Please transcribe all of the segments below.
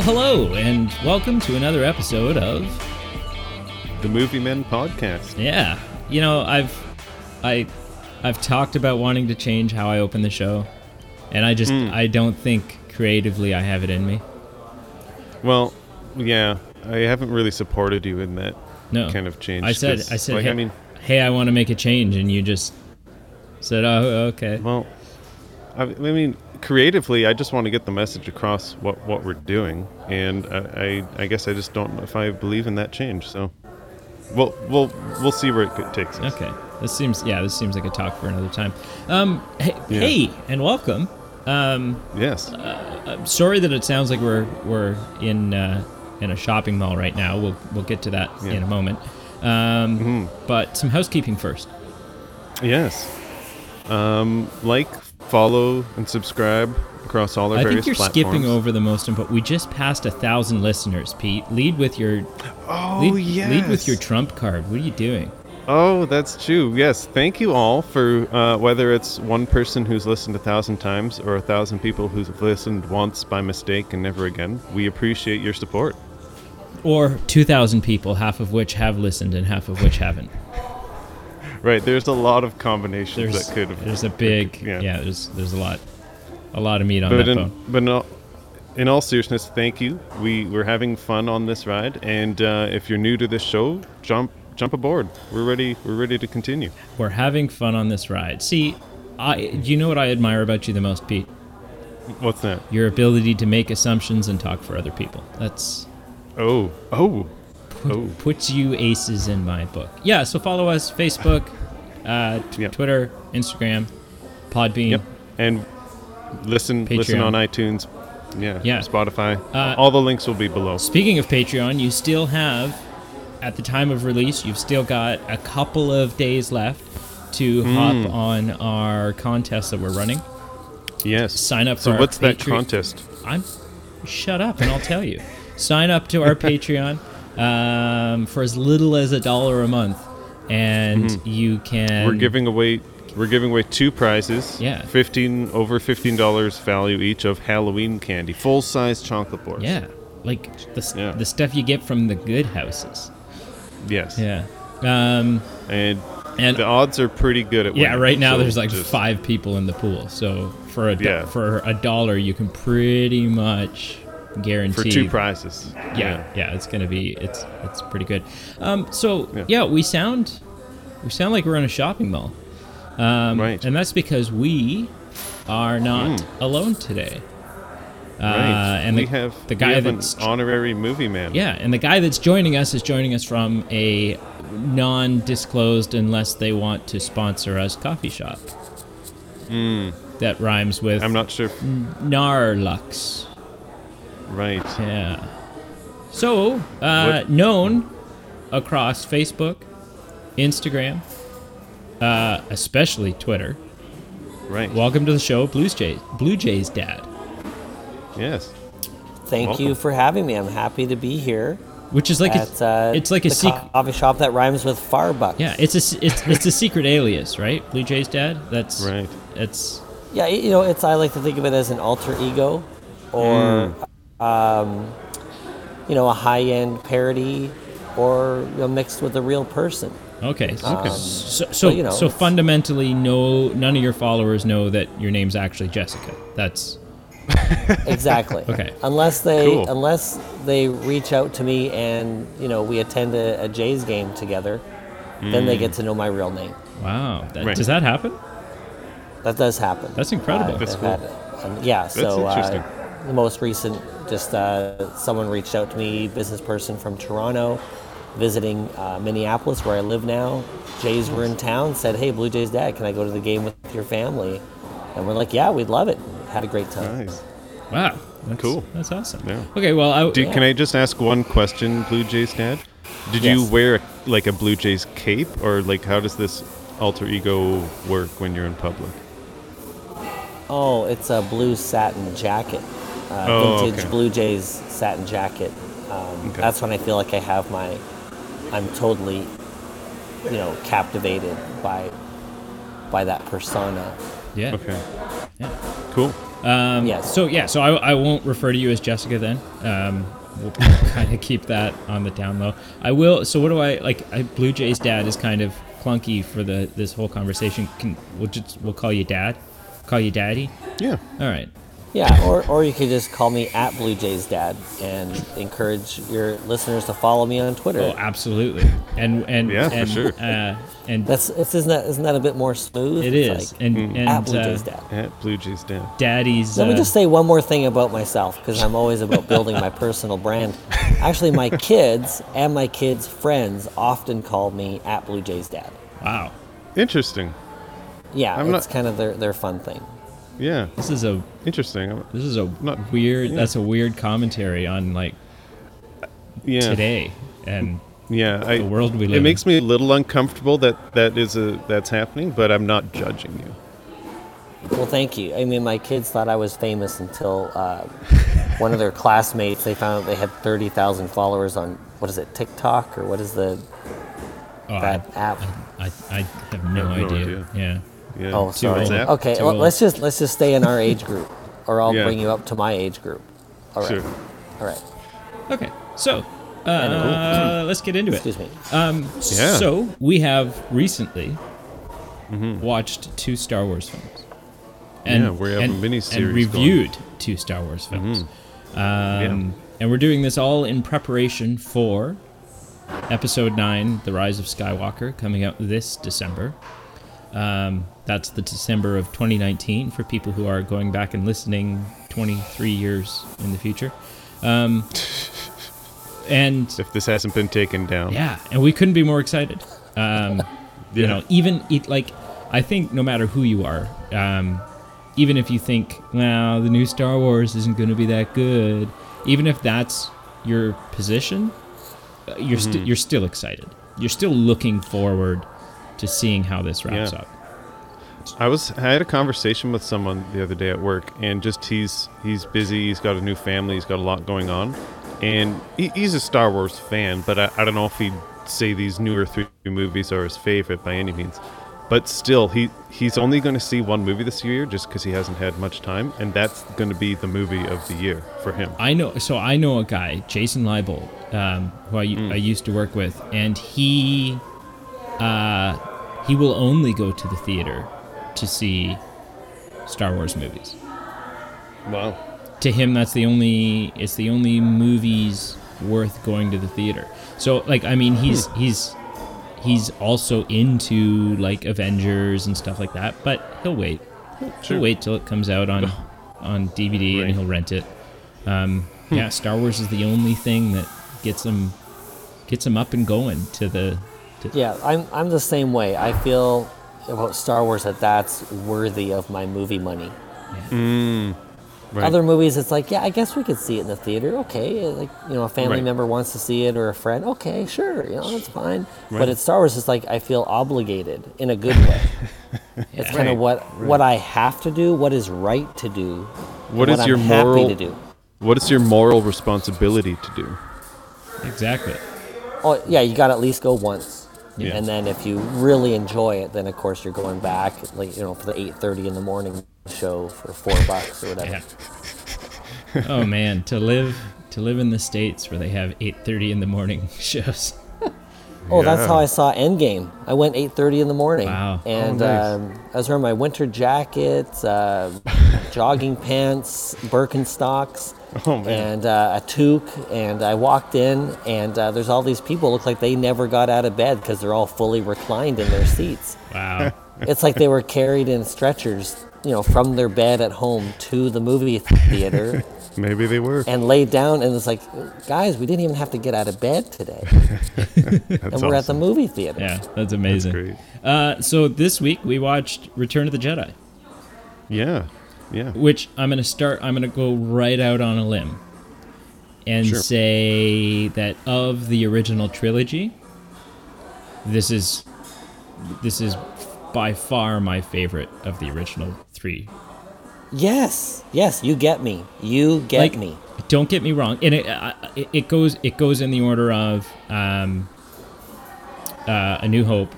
Well, hello, and welcome to another episode of the Movie Men podcast. Yeah. You know, I've I I've talked about wanting to change how I open the show, and I just Mm. I don't think creatively I have it in me. Well, yeah, I haven't really supported you in that No. kind of change. I said I said like, hey, I mean, hey, I want to make a change and you just said, "Oh, okay." well, I, I mean, creatively, I just want to get the message across what what we're doing, and I I, I guess I just don't know if I believe in that change. So, we'll we'll we'll see where it takes us. Okay. This seems yeah, this seems like a talk for another time. Um hey, Yeah. hey and welcome. Um Yes. I'm sorry that it sounds like we're we're in uh, in a shopping mall right now. We'll we'll get to that Yeah. Mm-hmm. in a moment. Um, But some housekeeping first. Yes. Um, like, follow, and subscribe across all our platforms. I think you're platforms. skipping over the most important. We just passed a thousand listeners, Pete. Lead with your Oh lead, yes. lead with your trump card. What are you doing? Oh, that's true. Yes, thank you all for uh, whether it's one person who's listened a thousand times or a thousand people who've listened once by mistake and never again. We appreciate your support. Or two thousand people, half of which have listened and half of which haven't. Right, there's a lot of combinations There's that could have. there's a big yeah. yeah. There's there's a lot a lot of meat on But that in, bone. but in all, in all seriousness, thank you. We we're having fun on this ride, and uh, if you're new to this show, jump jump aboard. We're ready. We're ready to continue. We're having fun on this ride. See, I do you know what I admire about you the most, Pete? What's that? your ability to make assumptions and talk for other people. That's Oh, oh, oh. puts you aces in my book. Yeah, so follow us Facebook, uh, t- Yep. Twitter, Instagram, Podbean. Yep. And listen listen on iTunes. Yeah. Yeah. Spotify. Uh, All the links will be below. Speaking of Patreon, you still have, at the time of release, you've still got a couple of days left to Hmm. hop on our contest that we're running. Yes. Sign up for So what's that contest? I'm shut up and I'll tell you. Sign up to our Patreon um, for as little as a dollar a month, and you can. Mm-hmm. We're giving away we're giving away two prizes. Yeah. Fifteen over fifteen dollars value each of Halloween candy, full size chocolate bars. Yeah, like the Yeah. the stuff you get from the good houses. Yes. Yeah. Um, And and the odds are pretty good at winning, yeah, right now so there's like just- five people in the pool, so for a do- Yeah. for a dollar you can pretty much guarantee for two prizes. yeah, yeah, it's gonna be it's it's pretty good. Um, so yeah. Yeah. we sound we sound like we're in a shopping mall, um, Right. And that's because we are not alone today. Uh, Right. and we the, have the guy have that's honorary movie man. yeah, and the guy that's joining us is joining us from a non-disclosed, unless they want to sponsor us, coffee shop. That rhymes with. I'm not sure. Narlux. Right. Yeah. So, uh, known across Facebook, Instagram, uh, especially Twitter. Right. Welcome to the show, Blues Jays, Blue Jays dad, yes. Thank Welcome. you for having me. I'm happy to be here. which is like at, a, uh, it's like a secret. coffee shop that rhymes with Farbucks. Yeah, it's a s- it's it's a secret alias, right? Blue Jays dad. That's Right. It's Yeah, you know, it's I like to think of it as an alter ego, or Hmm. Um, you know, a high-end parody, or you know, mixed with a real person. okay. So Okay. so so, but, you know, so fundamentally, no, none of your followers know that your name's actually Jessica. That's Exactly. Okay. Unless they Cool. unless they reach out to me and you know we attend a, a Jays game together, then they get to know my real name. wow. That, Right. Does that happen? That does happen. That's incredible. Uh, That's I've cool. had. Um, yeah, so interesting. uh, the most recent, just uh, someone reached out to me, business person from Toronto, visiting uh, Minneapolis where I live now. Jays were in town, said, "Hey, Blue Jays dad, can I go to the game with your family?" And we're like, "Yeah, we'd love it." Had a great time. Nice. Wow. That's, Cool. That's awesome. Yeah. Okay. Well, I, Do, Can I just ask one question, Blue Jays dad? Did you wear like a Blue Jays cape, or like how does this alter ego work when you're in public? Oh, it's a blue satin jacket, uh, Oh, vintage okay. Blue Jays satin jacket. Um, Okay. That's when I feel like I have my, I'm totally, you know, captivated by, by that persona. yeah. Okay. Yeah. Cool. Um, Yes. So yeah, so I, I won't refer to you as Jessica then. Um, we'll kind of keep that on the down low. I will. So what do I like? I, Blue Jay's dad is kind of clunky for the this whole conversation. Can we'll just we'll call you dad, call you daddy. Yeah. All right. Yeah, or, or you could just call me at Blue Jays Dad and encourage your listeners to follow me on Twitter. Oh, absolutely. And and Yeah, for and, sure. Uh, and That's it's, isn't that isn't that a bit more smooth? it It's is. like, and Mm. and at Blue uh, Jays Dad. At Blue Jays Dad. daddy's. Let me uh, just say one more thing about myself because I'm always about building my personal brand. Actually, my kids and my kids' friends often call me at Blue Jays Dad. wow. Interesting. Yeah, I'm it's not- kind of their, their fun thing. Yeah. This is a Interesting. I'm- this is a Not- weird. yeah. That's a weird commentary on like Yeah. today and Yeah. I, the world we live It in. makes me a little uncomfortable that that is a that's happening, but I'm not judging you. Well, thank you. I mean, my kids thought I was famous until uh, one of their classmates they found out they had thirty thousand followers on what is it TikTok or what is the Oh, I, that app? I, I have no, I have no idea. idea. Yeah. Yeah. Oh, sorry. Okay, well, let's just let's just stay in our age group, or I'll Yeah. bring you up to my age group. All right. Sure. All right. Okay. So, uh, let's get into it. Excuse me. Um, Yeah. So we have recently watched two Star Wars films. Yeah, we have a and, mini-series and reviewed two Star Wars films. Um, And we're doing this all in preparation for Episode Nine: The Rise of Skywalker, coming out this December. Um, that's the December of 2019 for people who are going back and listening 23 years in the future. Um, and If this hasn't been taken down. yeah, and we couldn't be more excited. Um, You know, even it, like I think no matter who you are, um, even if you think, well, the new Star Wars isn't going to be that good, even if that's your position, uh, you're Mm-hmm. sti- you're still excited. You're still looking forward to seeing how this wraps Yeah. up. I was I had a conversation with someone the other day at work, and just he's he's busy. He's got a new family. He's got a lot going on, and he, he's a Star Wars fan. But I, I don't know if he'd say these newer three movies are his favorite by any means. But still, he he's only going to see one movie this year just because he hasn't had much time, and that's going to be the movie of the year for him. I know. So I know a guy, Jason Leibold, um, who I, Mm. I used to work with, and he uh, he will only go to the theater to see Star Wars movies. Wow. To him, that's the only it's the only movies worth going to the theater. So like, I mean, he's Hmm. he's he's also into like Avengers and stuff like that, but he'll wait. He'll, Sure. he'll wait till it comes out on on DVD Right. and he'll rent it. Um, yeah, Star Wars is the only thing that gets him gets him up and going to the. To, Yeah, I'm I'm the same way. I feel about Star Wars that that's worthy of my movie money. Mm. Right. Other movies, it's like, yeah, I guess we could see it in the theater. Okay, like you know, a family Right. member wants to see it or a friend. Okay, sure, you know, that's fine. Right. But it's Star Wars. It's like I feel obligated in a good way. It's kind of what what I have to do, what is right to do, What your I'm moral? happy to do. What is your moral responsibility to do? exactly. Oh yeah, you got to at least go once. Yeah. And then if you really enjoy it, then of course you're going back, like you know, for the 8:30 in the morning show for four bucks or whatever. Yeah. oh man, to live to live in the states where they have 8:30 in the morning shows. Oh, that's how I saw Endgame. I went 8:30 in the morning, Wow. and Oh, nice. um, I was wearing my winter jacket, uh, jogging pants, Birkenstocks, Oh man. and uh, a toque. And I walked in, and uh, there's all these people. Look like they never got out of bed because they're all fully reclined in their seats. Wow. it's like they were carried in stretchers, you know, from their bed at home to the movie theater. Maybe they were. And laid down, and it's like, guys, we didn't even have to get out of bed today, and we're at the movie theater. Yeah, that's amazing. great. Uh, so this week we watched Return of the Jedi, Yeah. Yeah. which I'm gonna start. I'm gonna go right out on a limb and Sure. say that of the original trilogy, this is this is by far my favorite of the original three. Yes, yes, you get me. You get like, me. Don't get me wrong, and it, uh, it it goes it goes in the order of um, uh, A New Hope,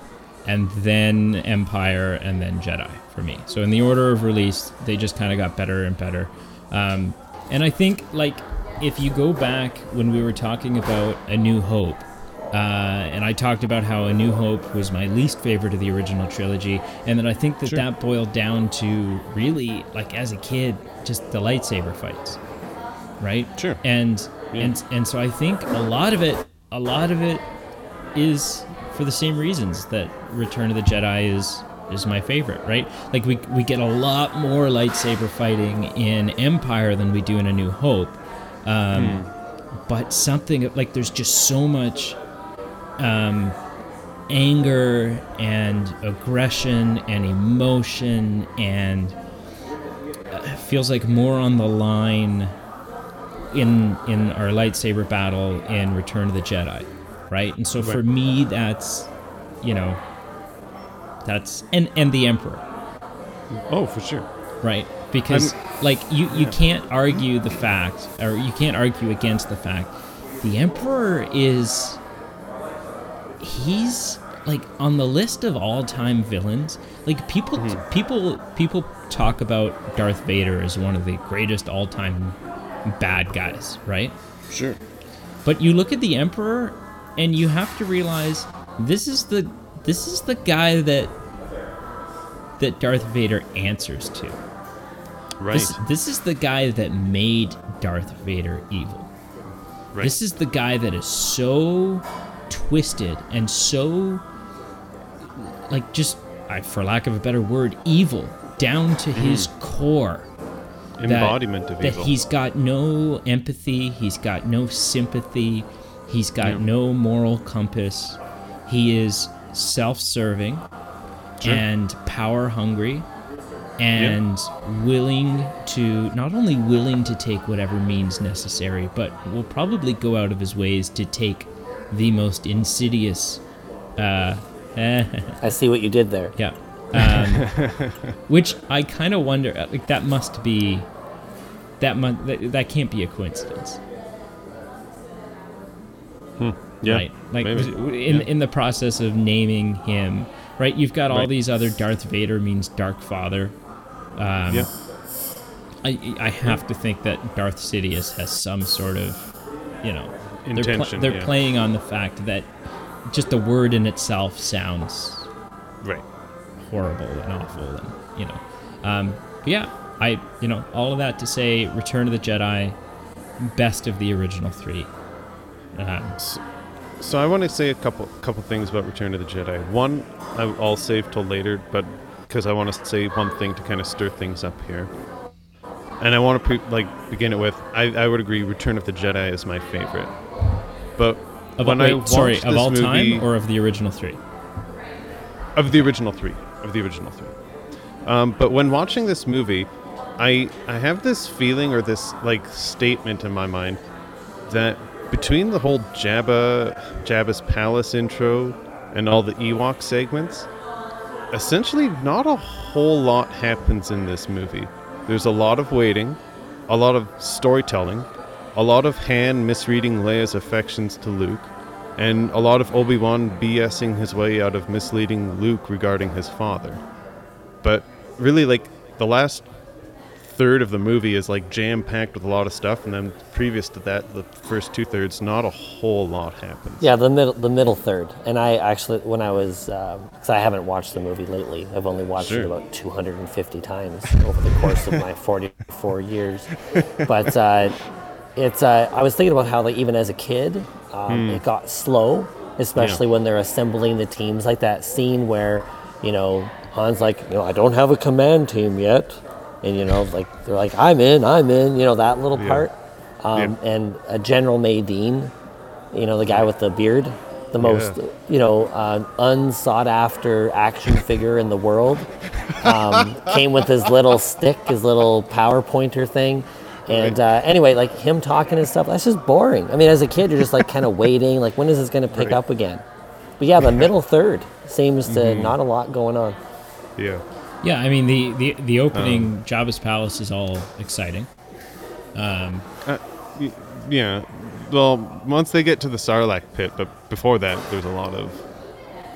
and then Empire, and then Jedi for me. So in the order of release, they just kind of got better and better. Um, and I think like if you go back when we were talking about A New Hope, uh, and I talked about how A New Hope was my least favorite of the original trilogy, and that I think that Sure. that boiled down to really like as a kid, just the lightsaber fights, right? Sure. And and and so I think a lot of it, a lot of it, is for the same reasons that Return of the Jedi is is my favorite, right? Like we we get a lot more lightsaber fighting in Empire than we do in A New Hope. Um, But something like there's just so much um, anger and aggression and emotion and uh, feels like more on the line in in our lightsaber battle in Return of the Jedi, right? And so for Right. me, that's you know, that's and and the Emperor, Oh, for sure. right? Because like you you can't argue the fact, or you can't argue against the fact, the Emperor is he's like on the list of all-time villains. Like people mm-hmm. people people talk about Darth Vader as one of the greatest all-time bad guys, right? Sure. But you look at the Emperor and you have to realize this is the this is the guy that that Darth Vader answers to. Right. This, this is the guy that made Darth Vader evil. right. This is the guy that is so twisted and so like just I, for lack of a better word, evil down to mm. his core. that- Embodiment of evil. that he's got no empathy, he's got no sympathy, he's got Yeah. no moral compass. He is self-serving Sure. and power hungry and willing to not only willing to take whatever means necessary, but will probably go out of his ways to take the most insidious uh I see what you did there. yeah. Um, which I kind of wonder, uh, like that must be, that, mu- that that can't be a coincidence, yeah. right? Like maybe. in Yeah. in the process of naming him, right? You've got all Right. these other Darth Vader means Dark Father. Um, yeah. I I have to think that Darth Sidious has some sort of, you know, they're, pl- Intention, they're yeah. playing on the fact that just the word in itself sounds Right. horrible and awful and you know um, but yeah i you know all of that to say return of the jedi best of the original three um, So I want to say a couple couple things about Return of the Jedi. One, I'll save till later, but because I want to say one thing to kind of stir things up here, and I want to pre- like begin it with I, I would agree Return of the Jedi is my favorite, but of, when wait, I sorry watched of this all movie, time or of the original three of the original three of the original three. Um, but when watching this movie, I I have this feeling or this like statement in my mind that between the whole Jabba Jabba's palace intro and all the Ewok segments, essentially not a whole lot happens in this movie. There's a lot of waiting, a lot of storytelling, a lot of Han misreading Leia's affections to Luke, and a lot of Obi-Wan BSing his way out of misleading Luke regarding his father. But really like the last third of the movie is like jam packed with a lot of stuff and then previous to that the first two thirds not a whole lot happens. Yeah, the middle, the middle third. And I actually, when I was, because I haven't watched the movie lately, I've only watched it about 250 times over the course of my 44 years. But uh, it's, uh, I was thinking about how, like, even as a kid, um, it got slow, especially when they're assembling the teams. Like that scene where, you know, Han's like, you know, I don't have a command team yet. And, you know, like, they're like, I'm in, I'm in, you know, that little Yeah. part. Um, And a General Madine, you know, the guy with the beard, the most, Yeah. you know, uh, unsought after action figure in the world. Um, came with his little stick, his little power pointer thing. And uh, anyway, like him talking and stuff, that's just boring. I mean, as a kid, you're just like kind of waiting, like, when is this going to pick Right. up again? But yeah, the middle third seems to Mm-hmm. not a lot going on. Yeah. Yeah i mean the the, the opening Um. jabba's palace is all exciting um, Uh, yeah. Well, once they get to the Sarlacc pit, but before that, there's a lot of,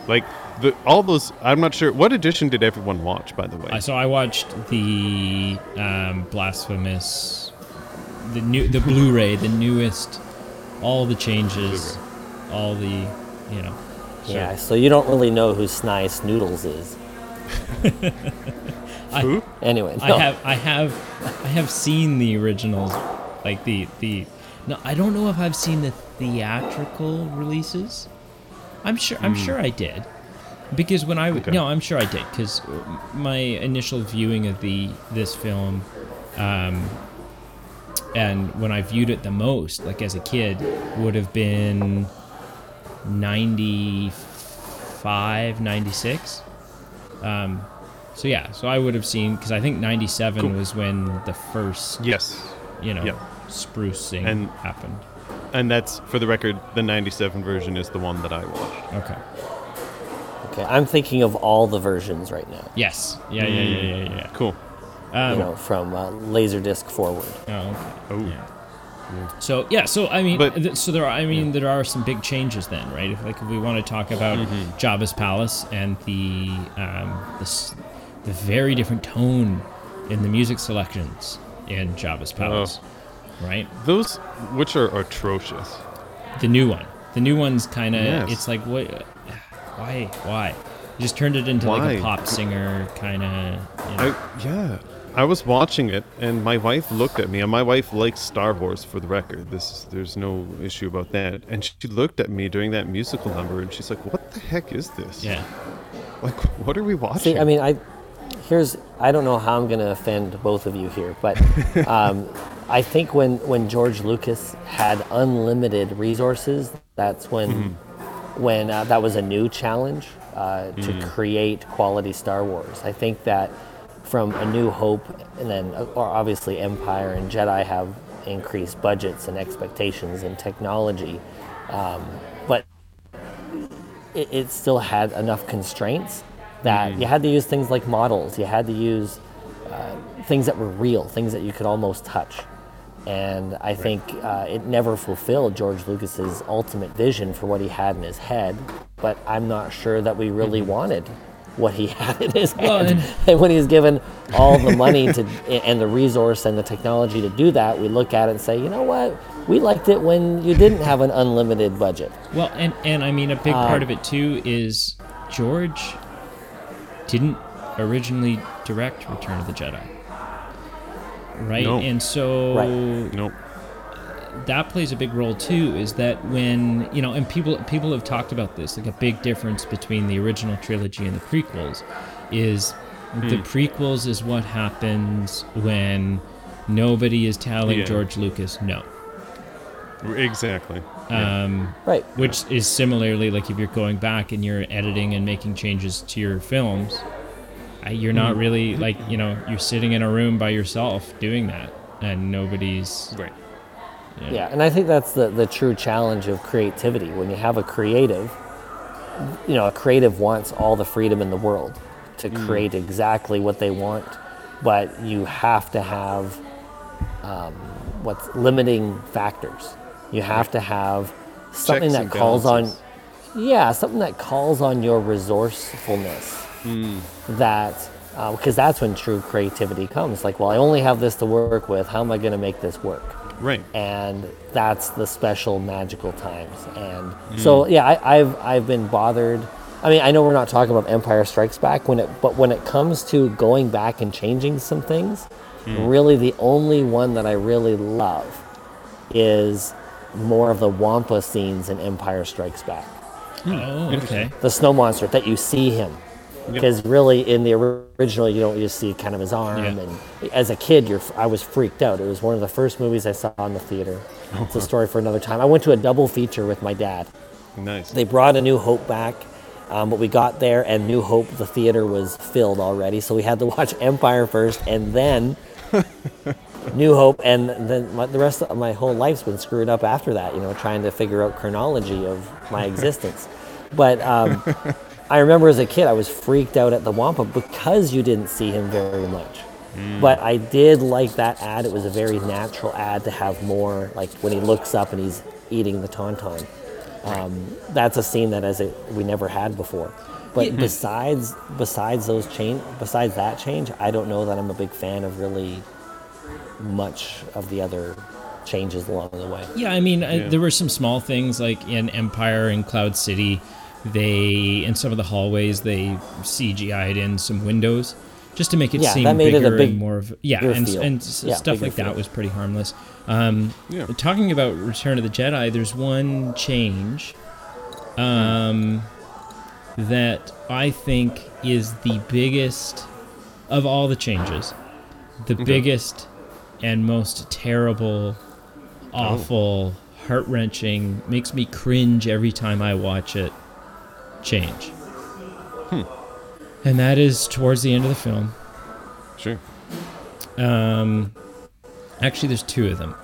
like, the, all those. I'm not sure what edition did everyone watch. By the way, Uh, so I watched the um, blasphemous, the new, the Blu-ray, the newest, all the changes, all the, you know. Yeah, so you don't really know who Sy Snootles is. Who? Anyway, I have, I have, I have seen the originals, like the the. No, I don't know if I've seen the theatrical releases. I'm sure. I'm sure I did, because when I Okay. no, I'm sure I did because my initial viewing of the this film, um, and when I viewed it the most, like as a kid, would have been 95, 96. Um, so yeah, so I would have seen because I think '97 Cool. was when the first, Yes, you know, Yep. sprucing And- happened. and that's for the record. The '97 version is the one that I watched. Okay. Okay, I'm thinking of all the versions right now. Yes. Yeah. Yeah. Yeah. Yeah. Yeah. Cool. Um, you know, from uh, Laserdisc forward. Oh, okay. Oh. Yeah. So yeah, so I mean, But- th- so there are. I mean, there are some big changes then, right? If like if we want to talk about Mm-hmm. Jabba's palace and the um, this the very different tone in the music selections in Jabba's Oh. palace, right? Those which are atrocious. The new one, the new one's kind of. Yes. It's like what? Why? Why? You just turned it into like a pop singer kind of. You know, yeah. I was watching it, and my wife looked at me, and my wife likes Star Wars for the record. This there's no issue about that. And she looked at me during that musical number, and she's like, "What the heck is this? yeah. Like, what are we watching?" See, I mean, I here's I don't know how I'm going to offend both of you here, but um, I think when when George Lucas had unlimited resources, that's when Mm-hmm. when uh, that was a new challenge uh, to Mm. create quality Star Wars. I think that from A New Hope and then uh, or obviously Empire and Jedi have increased budgets and expectations and technology, um, but it, it still had enough constraints that you had to use things like models. You had to use uh, things that were real, things that you could almost touch. And I think uh, it never fulfilled George Lucas's ultimate vision for what he had in his head. But I'm not sure that we really wanted what he had in his Well, and- And when he's given all the money to and the resource and the technology to do that, we look at it and say, you know what? We liked it when you didn't have an unlimited budget. Well, and and I mean a big Um, part of it too is George didn't originally direct Return of the Jedi. Right? No. And so Right. nope. That plays a big role too is that when you know and people people have talked about this like a big difference between the original trilogy and the prequels is the prequels is what happens when nobody is telling Yeah. George Lucas no Exactly. um, Right. which is similarly like if you're going back and you're editing and making changes to your films uh, you're not Mm-hmm. really like you know you're sitting in a room by yourself doing that and nobody's Right. Yeah, and I think that's the, the true challenge of creativity. When you have a creative, you know, a creative wants all the freedom in the world to mm. create exactly what they want, but you have to have um, what's limiting factors. You have to have something Checks that calls balances. on, yeah, something that calls on your resourcefulness. Mm. That uh, because that's when true creativity comes. Like, well, I only have this to work with. How am I going to make this work? Right. and that's the special magical times. And mm. so, yeah, I, I've I've been bothered. I mean, I know we're not talking about Empire Strikes Back when it, but when it comes to going back and changing some things, mm. really the only one that I really love is more of the Wampa scenes in Empire Strikes Back. Hmm. oh okay The snow monster that you see him. Because really, in the original, you don't just see kind of his arm, Yeah. and as a kid, you're I was freaked out. It was one of the first movies I saw in the theater. It's a story for another time. I went to a double feature with my dad. Nice. They brought A New Hope back, um, but we got there and New Hope, the theater was filled already, so we had to watch Empire first and then New Hope, and then my, the rest of my whole life's been screwed up after that. You know, trying to figure out chronology of my existence. But um, I remember as a kid, I was freaked out at the Wampa because you didn't see him very much. But I did like that ad. It was a very natural ad to have more, like when he looks up and he's eating the tauntaun. Um, that's a scene that as a, we never had before. But besides besides those change besides that change, I don't know that I'm a big fan of really much of the other changes along the way. Yeah, I mean, I, there were some small things like in Empire and Cloud City, they in some of the hallways they CGI'd in some windows just to make it Yeah, seem that made it a bigger big- and more of yeah, bigger and and Yeah, stuff bigger like that was pretty harmless. Um, Yeah. Talking about Return of the Jedi, there's one change um, that I think is the biggest of all the changes, the biggest and most terrible, awful, heart wrenching, makes me cringe every time I watch it change. And that is towards the end of the film. Sure. Um, actually, there's two of them.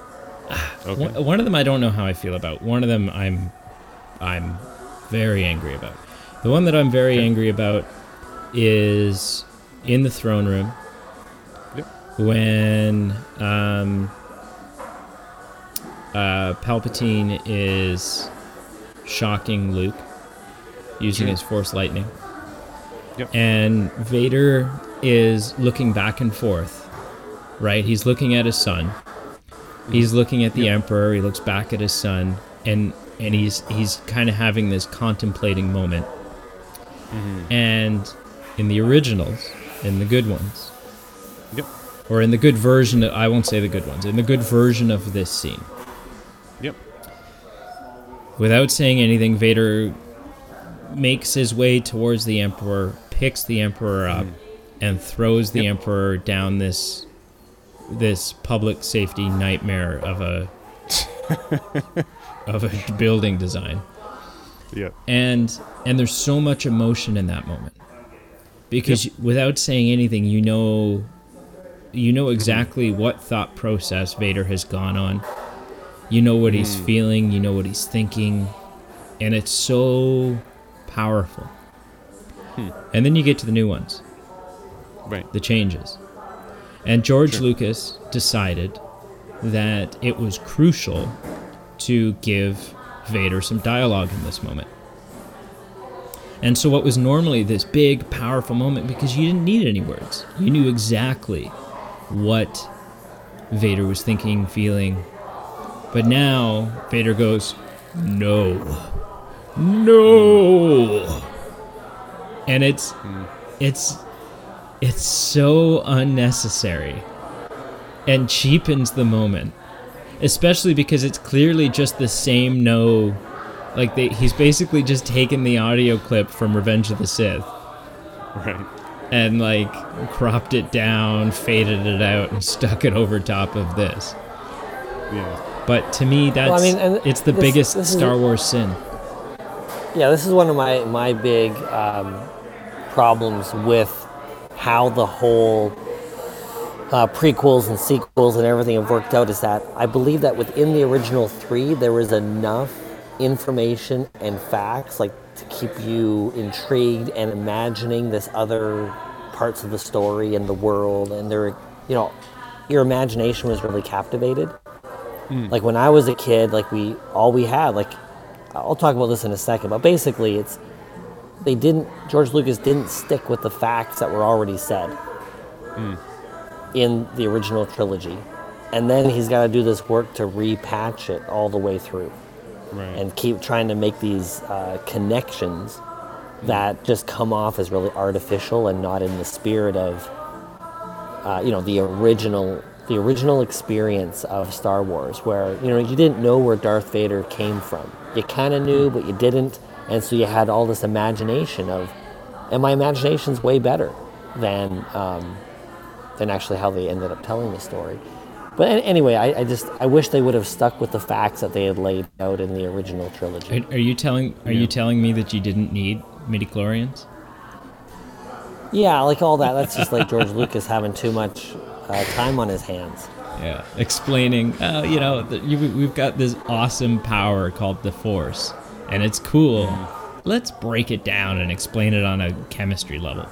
Okay. One, one of them I don't know how I feel about. One of them I'm I'm very angry about. The one that I'm very angry about is in the throne room Yep. when um, uh, Palpatine is shocking Luke using his Force lightning, Yep. and Vader is looking back and forth. Right, he's looking at his son. He's mm-hmm. looking at the Emperor. He looks back at his son, and and he's he's kind of having this contemplating moment. Mm-hmm. And in the originals, in the good ones, Yep. or in the good version, I won't say the good ones. In the good version of this scene, Yep. without saying anything, Vader makes his way towards the Emperor, picks the Emperor up, mm-hmm. and throws the Emperor down this this public safety nightmare of a of a building design. Yep. And and there's so much emotion in that moment. Because without saying anything, you know you know exactly what thought process Vader has gone on. You know what he's mm. feeling, you know what he's thinking, and it's so powerful. Hmm. And then you get to the new ones, Right. the changes. And George Sure. Lucas decided that it was crucial to give Vader some dialogue in this moment. And so, what was normally this big, powerful moment, because you didn't need any words, you knew exactly what Vader was thinking, feeling. But now, Vader goes, No. No. And it's, it's, it's so unnecessary and cheapens the moment especially because it's clearly just the same no like they, he's basically just taken the audio clip from revenge of the sith Right. and like cropped it down faded it out and stuck it over top of this Yeah. but to me that's I mean, it's the this- biggest this star wars sin Yeah, this is one of my my big um, problems with how the whole uh, prequels and sequels and everything have worked out. Is that I believe that within the original three, there was enough information and facts like to keep you intrigued and imagining this other parts of the story and the world, and there, you know, your imagination was really captivated. Like when I was a kid, like we all we had, like I'll talk about this in a second, but basically it's they didn't George Lucas didn't stick with the facts that were already said in the original trilogy. And then he's got to do this work to repatch it all the way through Right. and keep trying to make these uh, connections that just come off as really artificial and not in the spirit of uh, you know the original the original experience of Star Wars where you know you didn't know where Darth Vader came from you kind of knew but you didn't and so you had all this imagination of and my imagination's way better than um, than actually how they ended up telling the story but anyway I, I just I wish they would have stuck with the facts that they had laid out in the original trilogy are, are you telling are Yeah. you telling me that you didn't need midi-chlorians Yeah, like all that. That's just like George Lucas having too much uh, time on his hands. Yeah, explaining, uh, you know, the, you, we've got this awesome power called the Force, and it's cool. Let's break it down and explain it on a chemistry level.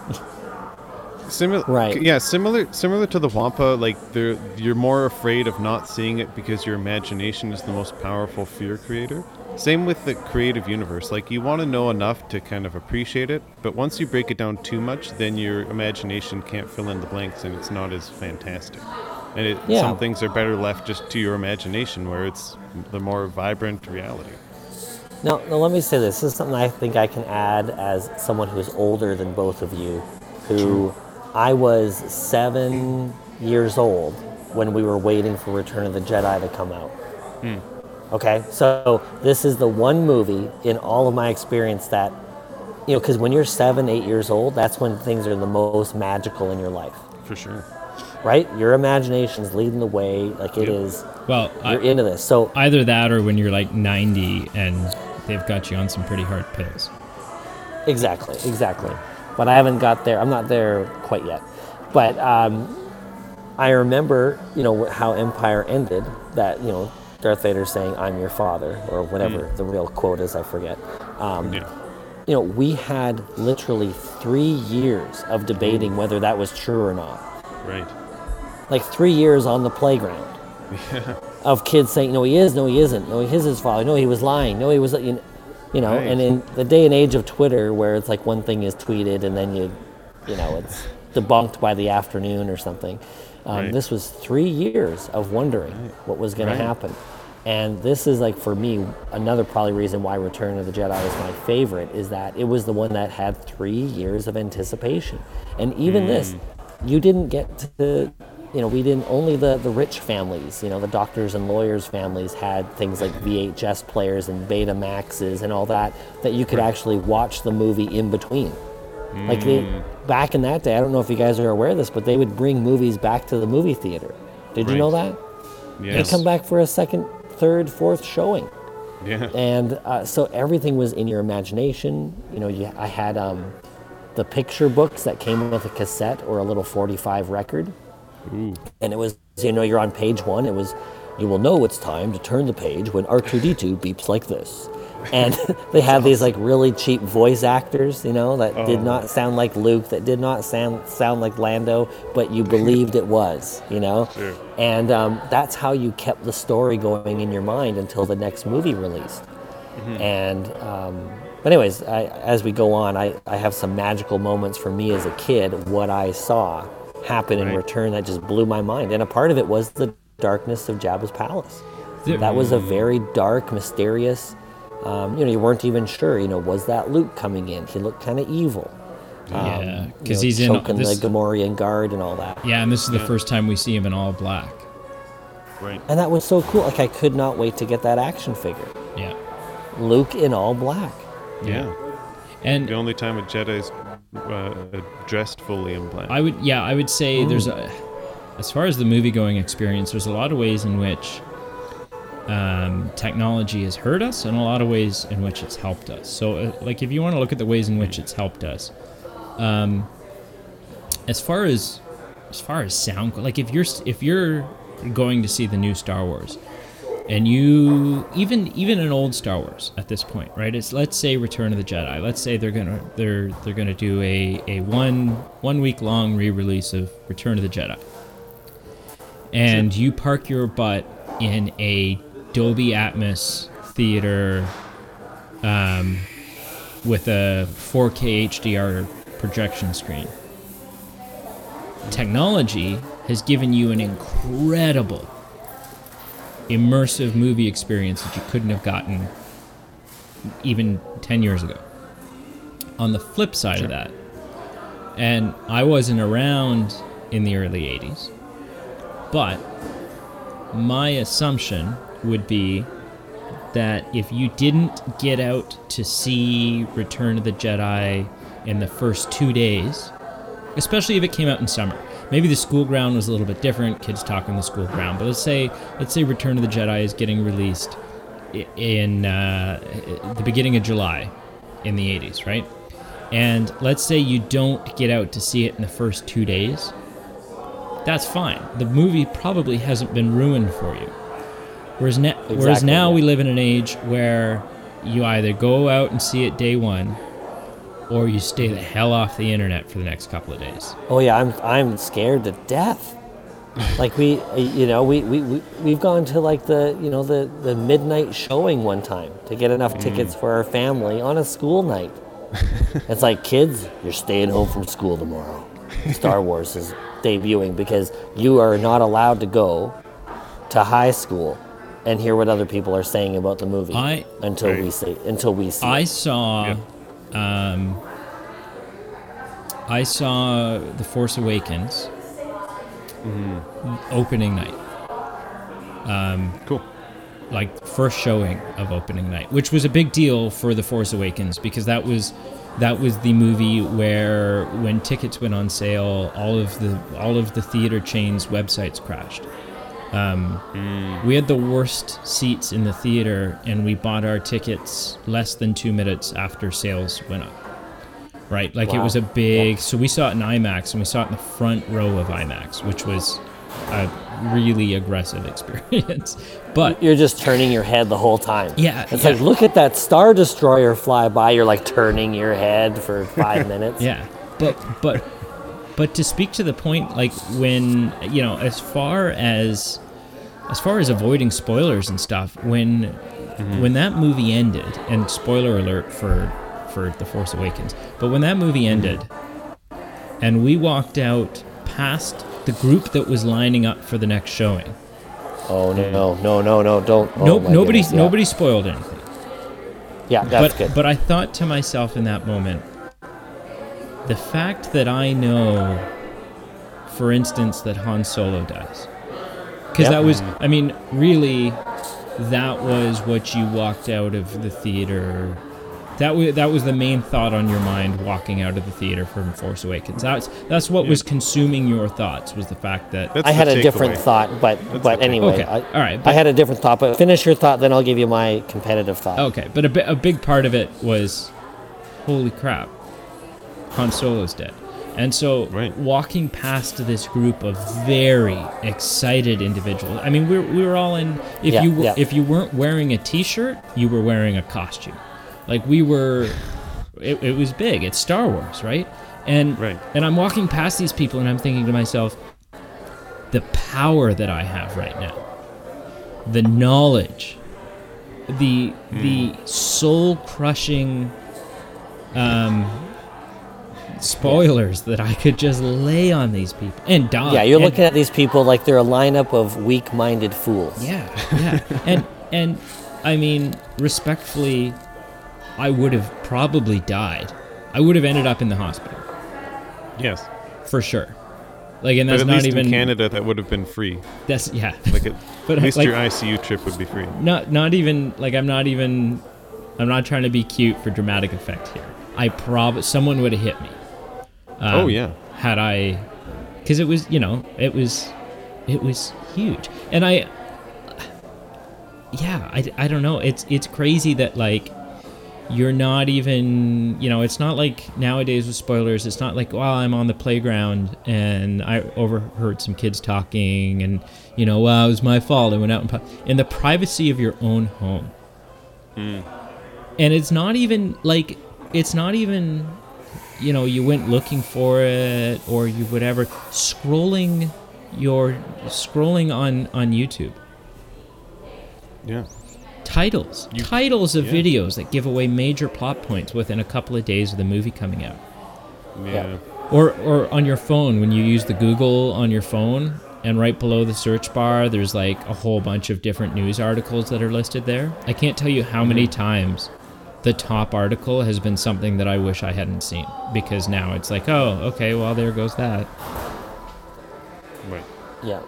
Similar, Right. Yeah, similar, similar to the Wampa. Like, you're more afraid of not seeing it because your imagination is the most powerful fear creator. Same with the creative universe. Like, you want to know enough to kind of appreciate it, but once you break it down too much, then your imagination can't fill in the blanks, and it's not as fantastic. And it, Yeah. some things are better left just to your imagination, where it's the more vibrant reality. Now, now, let me say this. This is something I think I can add as someone who is older than both of you, who I was seven years old when we were waiting for Return of the Jedi to come out. Hmm. Okay, so this is the one movie in all of my experience that, you know, because when you're seven, eight years old, that's when things are the most magical in your life, For sure. right? Your imagination's leading the way. Like it Yep. is, Well, you're into this. So either that or when you're like 90 and they've got you on some pretty hard pills. Exactly, exactly. But I haven't got there. I'm not there quite yet. But um, I remember, you know, how Empire ended. That you know, Darth Vader saying, "I'm your father," or whatever the real quote is. I forget. Um, Yeah. You know, we had literally three years of debating whether that was true or not. Right. Like three years on the playground of kids saying, "No, he is. No, he isn't. No, he is his father. No, he was lying. No, he was." You know, you know Right. and in the day and age of Twitter, where it's like one thing is tweeted and then you, you know, it's debunked by the afternoon or something. Um, Right. This was three years of wondering what was going Right. to happen, and this is like for me another probably reason why Return of the Jedi is my favorite is that it was the one that had three years of anticipation, and even this, you didn't get to you know, we didn't only the the rich families, you know, the doctors and lawyers families had things like VHS players and Betamaxes and all that that you could actually watch the movie in between. Like they, back in that day, I don't know if you guys are aware of this, but they would bring movies back to the movie theater. Did you know that? Yes. They come back for a second, third, fourth showing Yeah. and uh, so everything was in your imagination. You know, you, I had um, the picture books that came with a cassette or a little 45 record, and it was you know you're on page one. It was you will know it's time to turn the page when R2D2 beeps like this. And they had these like really cheap voice actors, you know, that did not sound like Luke, that did not sound sound like Lando, but you believed it was, you know. Sure. And um, that's how you kept the story going in your mind until the next movie released. And um, but anyways, I, as we go on, I, I have some magical moments for me as a kid. What I saw happen in return that just blew my mind, and a part of it was the darkness of Jabba's palace. That was a very dark, mysterious. Um, you know, you weren't even sure. You know, was that Luke coming in? He looked kind of evil. Yeah, you because know, he's in choking this. the Gamorrean guard and all that. yeah, and this is the first time we see him in all black. Right. And that was so cool. Like I could not wait to get that action figure. Yeah, Luke in all black. Yeah. and The only time a Jedi's uh, dressed fully in black. I would, yeah, I would say there's a, as far as the movie going experience, there's a lot of ways in which um, technology has hurt us, and a lot of ways in which it's helped us. So, uh, like, if you want to look at the ways in which it's helped us, um, as far as as far as sound, like if you're if you're going to see the new Star Wars, and you even even an old Star Wars at this point, right? It's let's say Return of the Jedi. Let's say they're gonna they're they're gonna do a, a one one week long re-release of Return of the Jedi, and you park your butt in a Dolby Atmos theater, um, with a 4K HDR projection screen. Technology has given you an incredible immersive movie experience that you couldn't have gotten even 10 years ago. On the flip side of that, and I wasn't around in the early 80s, but my assumption would be that if you didn't get out to see Return of the Jedi in the first two days, especially if it came out in summer. Maybe the school ground was a little bit different, kids talking the school ground. But let's say let's say Return of the Jedi is getting released in uh, the beginning of July in the 80s, right? And let's say you don't get out to see it in the first two days. That's fine. The movie probably hasn't been ruined for you. Whereas, na- whereas now yeah. we live in an age where you either go out and see it day one, or you stay the hell off the internet for the next couple of days. Oh yeah, I'm I'm scared to death. like we, you know, we, we, we we've gone to like the you know the the midnight showing one time to get enough mm. tickets for our family on a school night. it's like kids, you're staying home from school tomorrow. Star Wars is debuting because you are not allowed to go to high school and hear what other people are saying about the movie I- until we Right. see until we see. I it. saw, um, I saw The Force Awakens opening night, Cool. like first showing of opening night, which was a big deal for The Force Awakens because that was that was the movie where when tickets went on sale, all of the all of the theater chains' websites crashed. Um, We had the worst seats in the theater, and we bought our tickets less than two minutes after sales went up. Right, like it was a big. So we saw it in IMAX, and we saw it in the front row of IMAX, which was a really aggressive experience. But You're just turning your head the whole time. Yeah, It's yeah. like, look at that Star Destroyer fly by. You're like turning your head for five minutes. Yeah, but but but to speak to the point, like when you know, as far as as far as avoiding spoilers and stuff, when mm-hmm. when that movie ended, and spoiler alert for for The Force Awakens, but when that movie mm-hmm. ended, and we walked out past the group that was lining up for the next showing. Oh, no, no, no, no, don't. Oh, no, my nobody yeah. nobody spoiled anything. Yeah, that's but good. but I thought to myself in that moment, the fact that I know, for instance, that Han Solo dies, because Yep. that was, I mean, really, that was what you walked out of the theater. That was that was the main thought on your mind walking out of the theater from Force Awakens. That's that's what was consuming your thoughts was the fact that That's I had a different takeaway. thought, but but anyway, Okay, I, all right, I had a different thought. But finish your thought, then I'll give you my competitive thought. Okay, but a, bi- a big part of it was, holy crap, Han Solo's dead. And so, Right. walking past this group of very excited individuals, I mean, we were, we were all in. If Yeah, you w- yeah. if you weren't wearing a T-shirt, you were wearing a costume. Like we were, it, it was big. It's Star Wars, right? And Right. and I'm walking past these people, and I'm thinking to myself, the power that I have right now, the knowledge, the the soul crushing um spoilers that I could just lay on these people and die. Yeah, you're And- looking at these people like they're a lineup of weak-minded fools. Yeah, yeah. and and I mean, respectfully, I would have probably died. I would have ended up in the hospital Yes. for sure. Like, and that's But at not least even in Canada, that would have been free. That's yeah. Like it, But, at least like- your ICU trip would be free. not not even like I'm not even I'm not trying to be cute for dramatic effect here. I prob someone would have hit me. Um, Oh, yeah. Had I, because it was you know it was, it was huge, and I. Yeah, I, I don't know. It's it's crazy that like you're not even you know it's not like nowadays with spoilers it's not like well i'm on the playground and i overheard some kids talking and you know well it was my fault i went out and in the privacy of your own home and it's not even like it's not even you know you went looking for it or you whatever scrolling your scrolling on on youtube Yeah. titles You- titles of yeah. videos that give away major plot points within a couple of days of the movie coming out Yeah. or or on your phone when you use the google on your phone and right below the search bar there's like a whole bunch of different news articles that are listed there i can't tell you how many mm-hmm. times the top article has been something that i wish i hadn't seen because now it's like oh okay well there goes that Right. Yeah.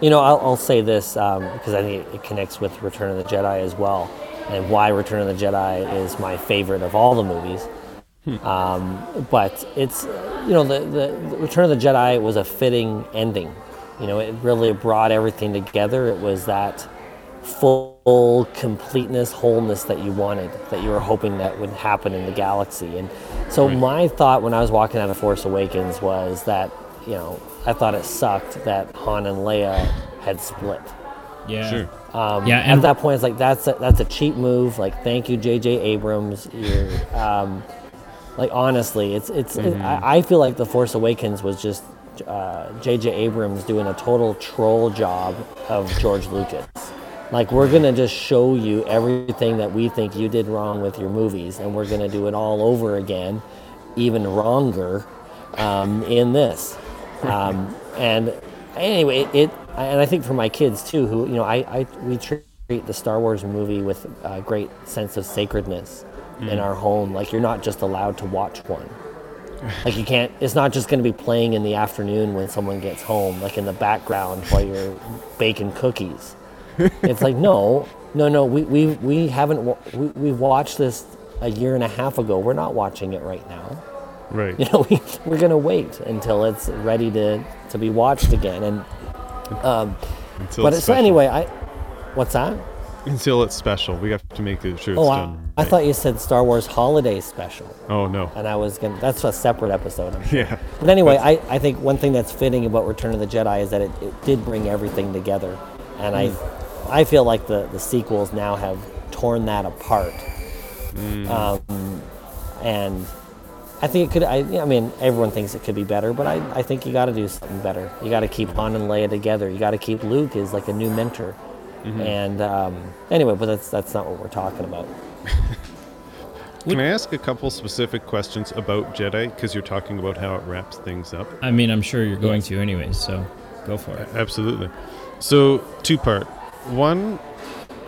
You know, I'll, I'll say this um, because I think it, it connects with Return of the Jedi as well, and why Return of the Jedi is my favorite of all the movies. Um, but it's, you know, the, the, the Return of the Jedi was a fitting ending. You know, it really brought everything together. It was that full completeness, wholeness that you wanted, that you were hoping that would happen in the galaxy. And so my thought when I was walking out of Force Awakens was that, you know, I thought it sucked that Han and Leia had split. yeah Sure. Um, Yeah, at that point, it's like that's a, that's a cheap move. Like, thank you, J.J. Abrams. You're, um, Like honestly, it's it's. It, I, I feel like the Force Awakens was just uh, J.J. Abrams doing a total troll job of George Lucas. Like we're gonna just show you everything that we think you did wrong with your movies, and we're gonna do it all over again, even wronger, um, in this. Um, and anyway, it, it and I think for my kids too, who you know, I, I we treat the Star Wars movie with a great sense of sacredness in our home. Like you're not just allowed to watch one. Like you can't. It's not just going to be playing in the afternoon when someone gets home, like in the background while you're baking cookies. It's like no, no, no. We we we haven't. We we watched this a year and a half ago. We're not watching it right now. Right. You know, we, we're going to wait until it's ready to to be watched again. And um, Until but it's so anyway, I. What's that? Until it's special, we have to make sure it's Oh, I, done. I right. thought you said Star Wars Holiday Special, Oh no. and I was gonna. That's a separate episode. Sure. Yeah. But anyway, I, I think one thing that's fitting about Return of the Jedi is that it, it did bring everything together, and I hmm. I feel like the the sequels now have torn that apart, um, and I think it could. I, I mean, everyone thinks it could be better, but I, I think you got to do something better. You got to keep Han and Leia together. You got to keep Luke as like a new mentor. And um, anyway, but that's that's not what we're talking about. Can I ask a couple specific questions about Jedi? Because you're talking about how it wraps things up. I mean, I'm sure you're going Yes. to anyways, so go for it. Absolutely. So, two part. One,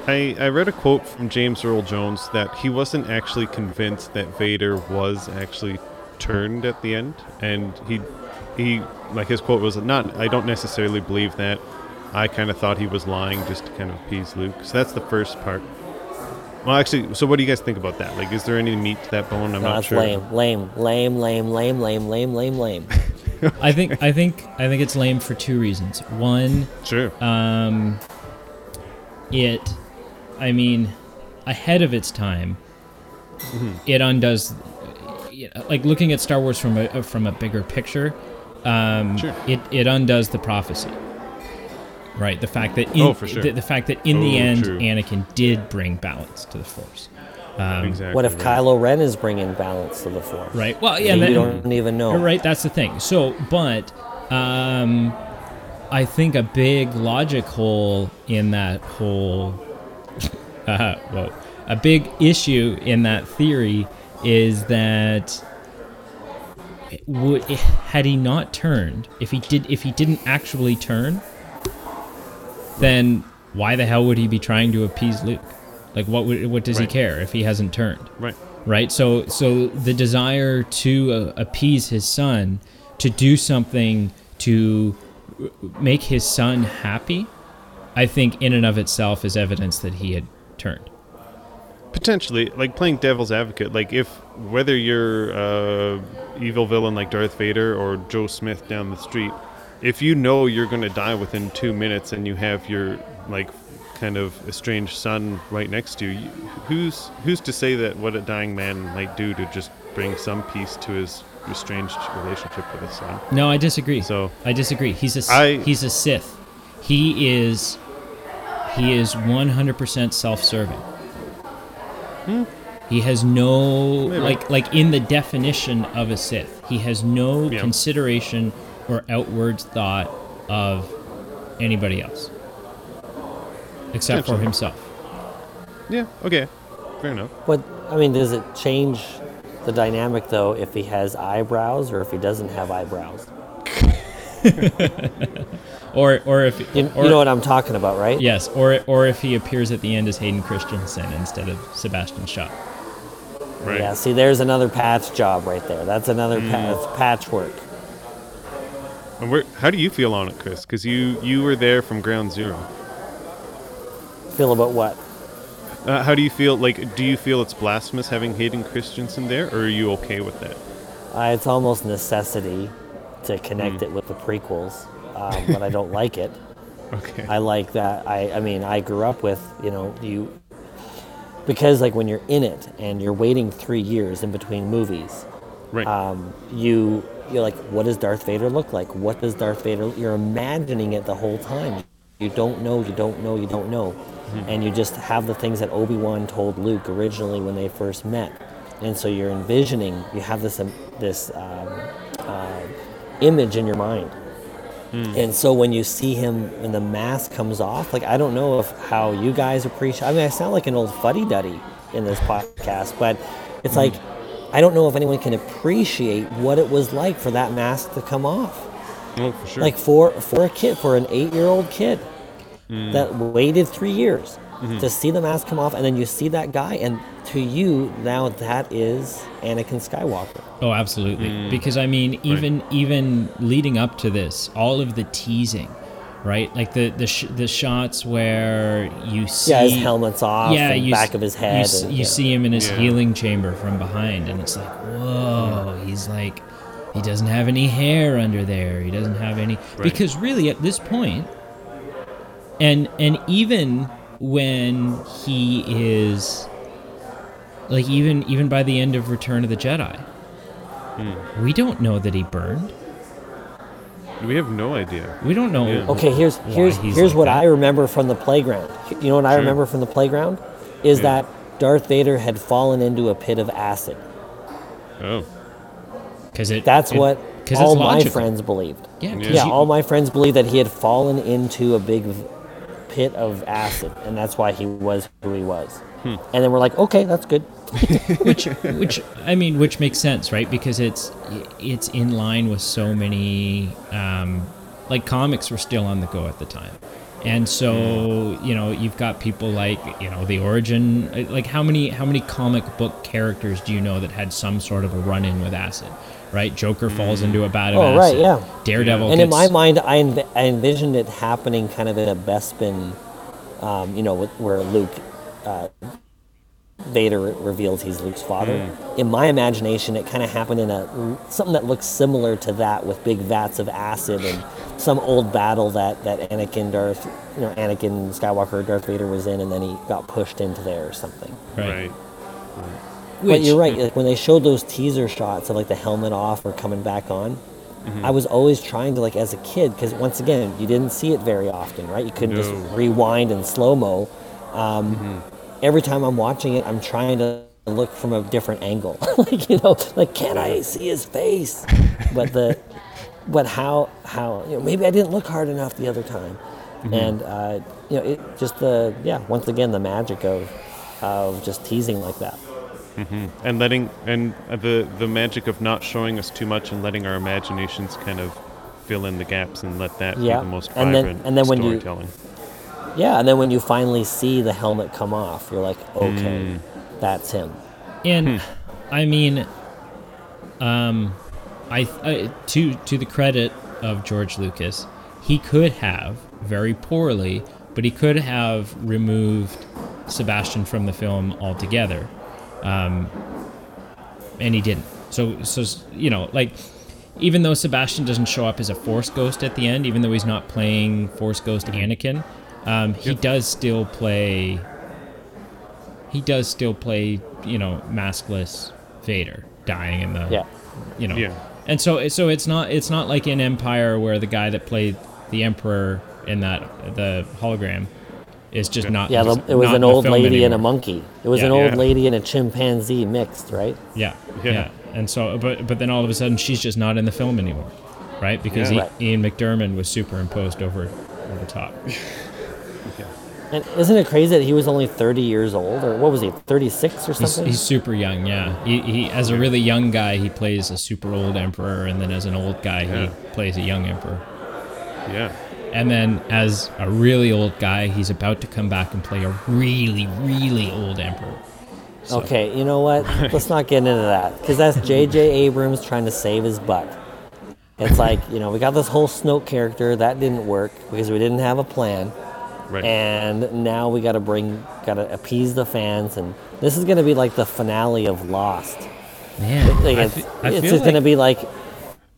I, I read a quote from James Earl Jones that he wasn't actually convinced that Vader was actually turned at the end, and he he like his quote was not. I don't necessarily believe that. I kind of thought he was lying just to kind of appease Luke. So that's the first part. Well, actually, so what do you guys think about that? Like, is there any meat to that bone? I'm No, not that's sure. lame, lame, lame, lame, lame, lame, lame, lame, lame. I think I think I think it's lame for two reasons. One, Sure. um, it, I mean, ahead of its time, it undoes. you know, Like looking at Star Wars from a from a bigger picture, um, Sure. it it undoes the prophecy. Right, the fact that in, Oh, for sure. the, the fact that in the Oh, end, true. Anakin did bring balance to the Force. Um, exactly. What if right. Kylo Ren is bringing balance to the Force? Right. Well, yeah. And and you don't even know. Right, that's the thing. So, but um, I think a big logic hole in that whole, uh, whoa, a big issue in that theory is that would had he not turned, if he did, if he didn't actually turn, then why the hell would he be trying to appease Luke? Like, what would, what does Right. he care if he hasn't turned? Right. right so so the desire to uh, appease his son to do something to make his son happy i think in and of itself is evidence that he had turned. Potentially, like playing devil's advocate, like if whether you're uh, evil villain like Darth Vader or Joe Smith down the street, if you know you're going to die within two minutes and you have your like kind of estranged son right next to you- who's who's to say that what a dying man might do to just bring some peace to his estranged relationship with his son? no i disagree So i disagree he's a I- he's a sith he is he is 100% self-serving Hmm? he has no. Maybe. like like in the definition of a sith he has no Yeah. consideration or outward thought of anybody else except for himself yeah, okay, fair enough. But I mean, does it change the dynamic though if he has eyebrows or if he doesn't have eyebrows? or or if You, or, you know what I'm talking about, right? yes or or if he appears at the end as Hayden Christensen instead of Sebastian Shaw Right. Yeah. See, there's another patch job right there. That's another mm. pa- patchwork. And where, how do you feel on it, Chris? Because you you were there from ground zero. Feel about what? Uh, how do you feel? Like, do you feel it's blasphemous having Hayden Christensen there, or are you okay with that? Uh, it's almost necessity to connect it with the prequels, um, but I don't like it. Okay. I like that. I, I mean, I grew up with, you know, you, because like when you're in it and you're waiting three years in between movies, right. um, you, you're like, what does Darth Vader look like? What does Darth Vader, you're imagining it the whole time. You don't know, you don't know, you don't know. And you just have the things that Obi-Wan told Luke originally when they first met. and so you're envisioning. You have this um, this um, uh, image in your mind. And so when you see him and the mask comes off, like I don't know if how you guys appreciate. I mean, I sound like an old fuddy duddy in this podcast, but it's like I don't know if anyone can appreciate what it was like for that mask to come off. Oh, for sure. Like for for a kid, for an eight year old kid Mm. that waited three years Mm-hmm. to see the mask come off, and then you see that guy, and to you now that is Anakin Skywalker. Oh, absolutely. Mm. Because I mean, even even leading up to this, all of the teasing, right? Like the the sh- the shots where you see Yeah, his helmet's off, yeah, and you back s- of his You, head. s- and- you yeah. see him in his Yeah. healing chamber from behind, and it's like, whoa, he's like, he doesn't have any hair under there. He doesn't have any because really at this point, and and even when he is like even even by the end of Return of the Jedi, Hmm. we don't know that he burned. we have no idea. We don't know. Yeah. Okay, here's here's he's here's like what that. I remember from the playground. You know what I Sure. remember from the playground is Yeah. that Darth Vader had fallen into a pit of acid. Oh, because it. That's it- what 'cause all my friends believed. Yeah, 'cause Yeah, you- all my friends believed that he had fallen into a big v- pit of acid, and that's why he was who he was. Hmm. And then we're like, okay, that's good. which which I mean, which makes sense, right? Because it's it's in line with so many um, like comics were still on the go at the time, and so you know you've got people like you know the origin, uh, like how many how many comic book characters do you know that had some sort of a run in with acid, right? Joker falls into a vat of Oh, right, yeah. Daredevil. and in my mind, I, env- I envisioned it happening kind of in a Bespin, um, you know, where Luke, uh, Vader reveals he's Luke's father. Hmm. In my imagination, it kind of happened in a something that looks similar to that, with big vats of acid and some old battle that that Anakin Darth, you know, Anakin Skywalker Darth Vader was in, and then he got pushed into there or something. right. But Which- you're right. Like when they showed those teaser shots of like the helmet off or coming back on, Mm-hmm. I was always trying to like as a kid because once again you didn't see it very often, right? You couldn't just rewind and slow mo. Um, Mm-hmm. Every time I'm watching it, I'm trying to look from a different angle, like you know, like can I see his face? But the, but how how you know maybe I didn't look hard enough the other time, Mm-hmm. and uh, you know it just the yeah once again the magic of of just teasing like that. And letting and the the magic of not showing us too much and letting our imaginations kind of fill in the gaps and let that Yeah, be the most and then- and then when you- Yeah, and then when you finally see the helmet come off, you're like, okay, Hmm. that's him. And I mean, um, I, I to to the credit of George Lucas, he could have very poorly, but he could have removed Sebastian from the film altogether, um, and he didn't. So so you know like. Even though Sebastian doesn't show up as a Force Ghost at the end, even though he's not playing Force Ghost Anakin, um, he does still play he does still play, you know, maskless Vader dying in the, Yeah. you know, Yeah. and so so it's not it's not like in Empire where the guy that played the Emperor in that the hologram is just not. Yeah, the, he's it was an old film lady and a monkey. It was Yeah. an old Yeah. lady and a chimpanzee mixed, right? Yeah, Yeah. yeah, and so but but then all of a sudden she's just not in the film anymore, right? Because Yeah. I- Right. Ian McDiarmid was superimposed over over the top. And isn't it crazy that he was only 30 years old, or what was he, 36 or He's, something? he's super young, yeah. He, he as a really young guy, he plays a super old emperor, and then as an old guy, Yeah. he plays a young emperor. Yeah. And then as a really old guy, he's about to come back and play a really, really old emperor. So- Okay, you know what? Let's not get into that because that's J.J. Abrams trying to save his butt. It's like you know we got this whole Snoke character that didn't work because we didn't have a plan, Right. and now we got to bring, got to appease the fans, and this is going to be like the finale of Lost. Man, Like I it's, fe- I it's feel just going to be like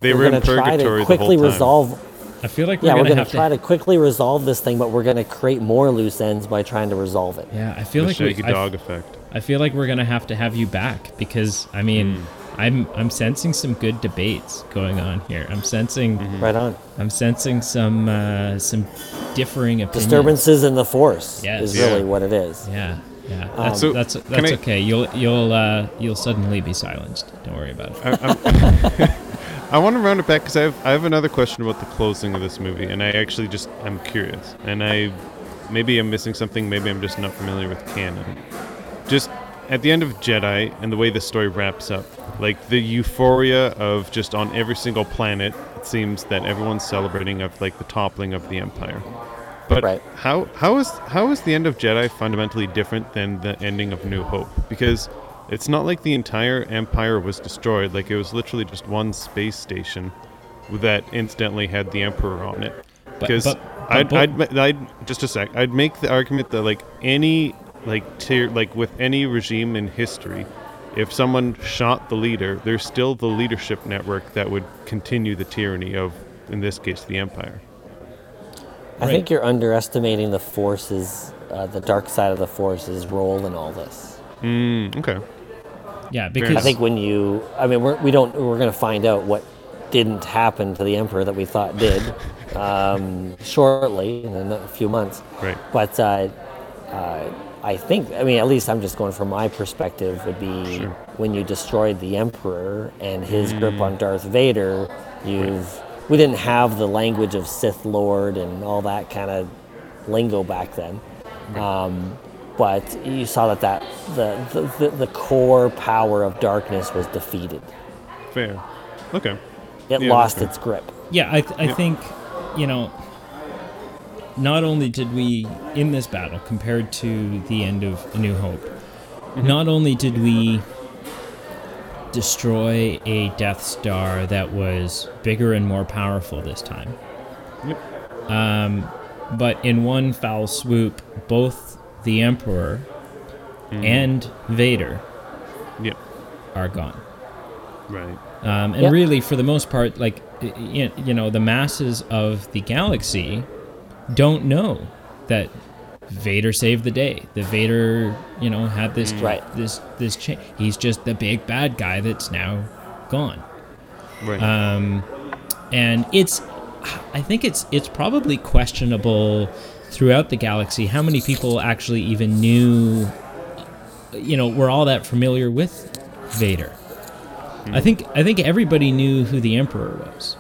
they we're were in going to try purgatory to quickly the whole time. resolve. I feel like we're Yeah, we're gonna have try to. to quickly resolve this thing, but we're going to create more loose ends by trying to resolve it. Yeah, I feel The like we, Shaggy I, Dog effect. I feel like we're gonna have to have you back because I mean, Hmm. I'm I'm sensing some good debates going on here. I'm sensing Mm-hmm. Right on. I'm sensing some uh, some differing opinions. Disturbances in the force Yes. is Yeah. really what it is. Yeah, Yeah, that's So, that's can that's I- okay. You'll you'll uh, you'll suddenly be silenced. Don't worry about it. I, I'm- I want to round it back because I have I have another question about the closing of this movie, and I actually just I'm curious, and I maybe I'm missing something, maybe I'm just not familiar with canon. Just at the end of Jedi and the way the story wraps up, like the euphoria of just on every single planet, it seems that everyone's celebrating of like the toppling of the Empire. But Right. how how is how is the end of Jedi fundamentally different than the ending of New Hope? Because it's not like the entire empire was destroyed. Like it was literally just one space station that incidentally had the Emperor on it. Because but- but I'd, I'd, I'd just a sec. I'd make the argument that like any like tier like with any regime in history, if someone shot the leader, there's still the leadership network that would continue the tyranny of, in this case, the empire. I Right. think you're underestimating the forces, uh, the dark side of the forces' role in all this. Mm, okay. Yeah, because I think when you, I mean, we're, we don't, we're going to find out what didn't happen to the emperor that we thought did um, shortly in a few months. Right. But uh, uh, I think, I mean, at least I'm just going from my perspective, would be Sure. when you destroyed the emperor and his grip on Darth Vader, you've, we didn't have the language of Sith Lord and all that kind of lingo back then. Um, but you saw that, that the, the, the, the core power of darkness was defeated. Fair. Okay. It Yeah, lost its grip. yeah, I th- I Yeah. think you know. Not only did we in this battle compared to the end of A New Hope, Mm-hmm. not only did we destroy a Death Star that was bigger and more powerful this time, Yep. um, but in one foul swoop, both the Emperor Mm-hmm. and Vader Yep. are gone. Right. Um, and Yeah. really, for the most part, like y- y- you know, the masses of the galaxy don't know that Vader saved the day. That Vader, you know, had this Right. this this cha- He's just the big bad guy that's now gone. Right. Um, and it's, I think it's it's probably questionable throughout the galaxy how many people actually even knew, you know, were all that familiar with Vader. I think I think everybody knew who the Emperor was,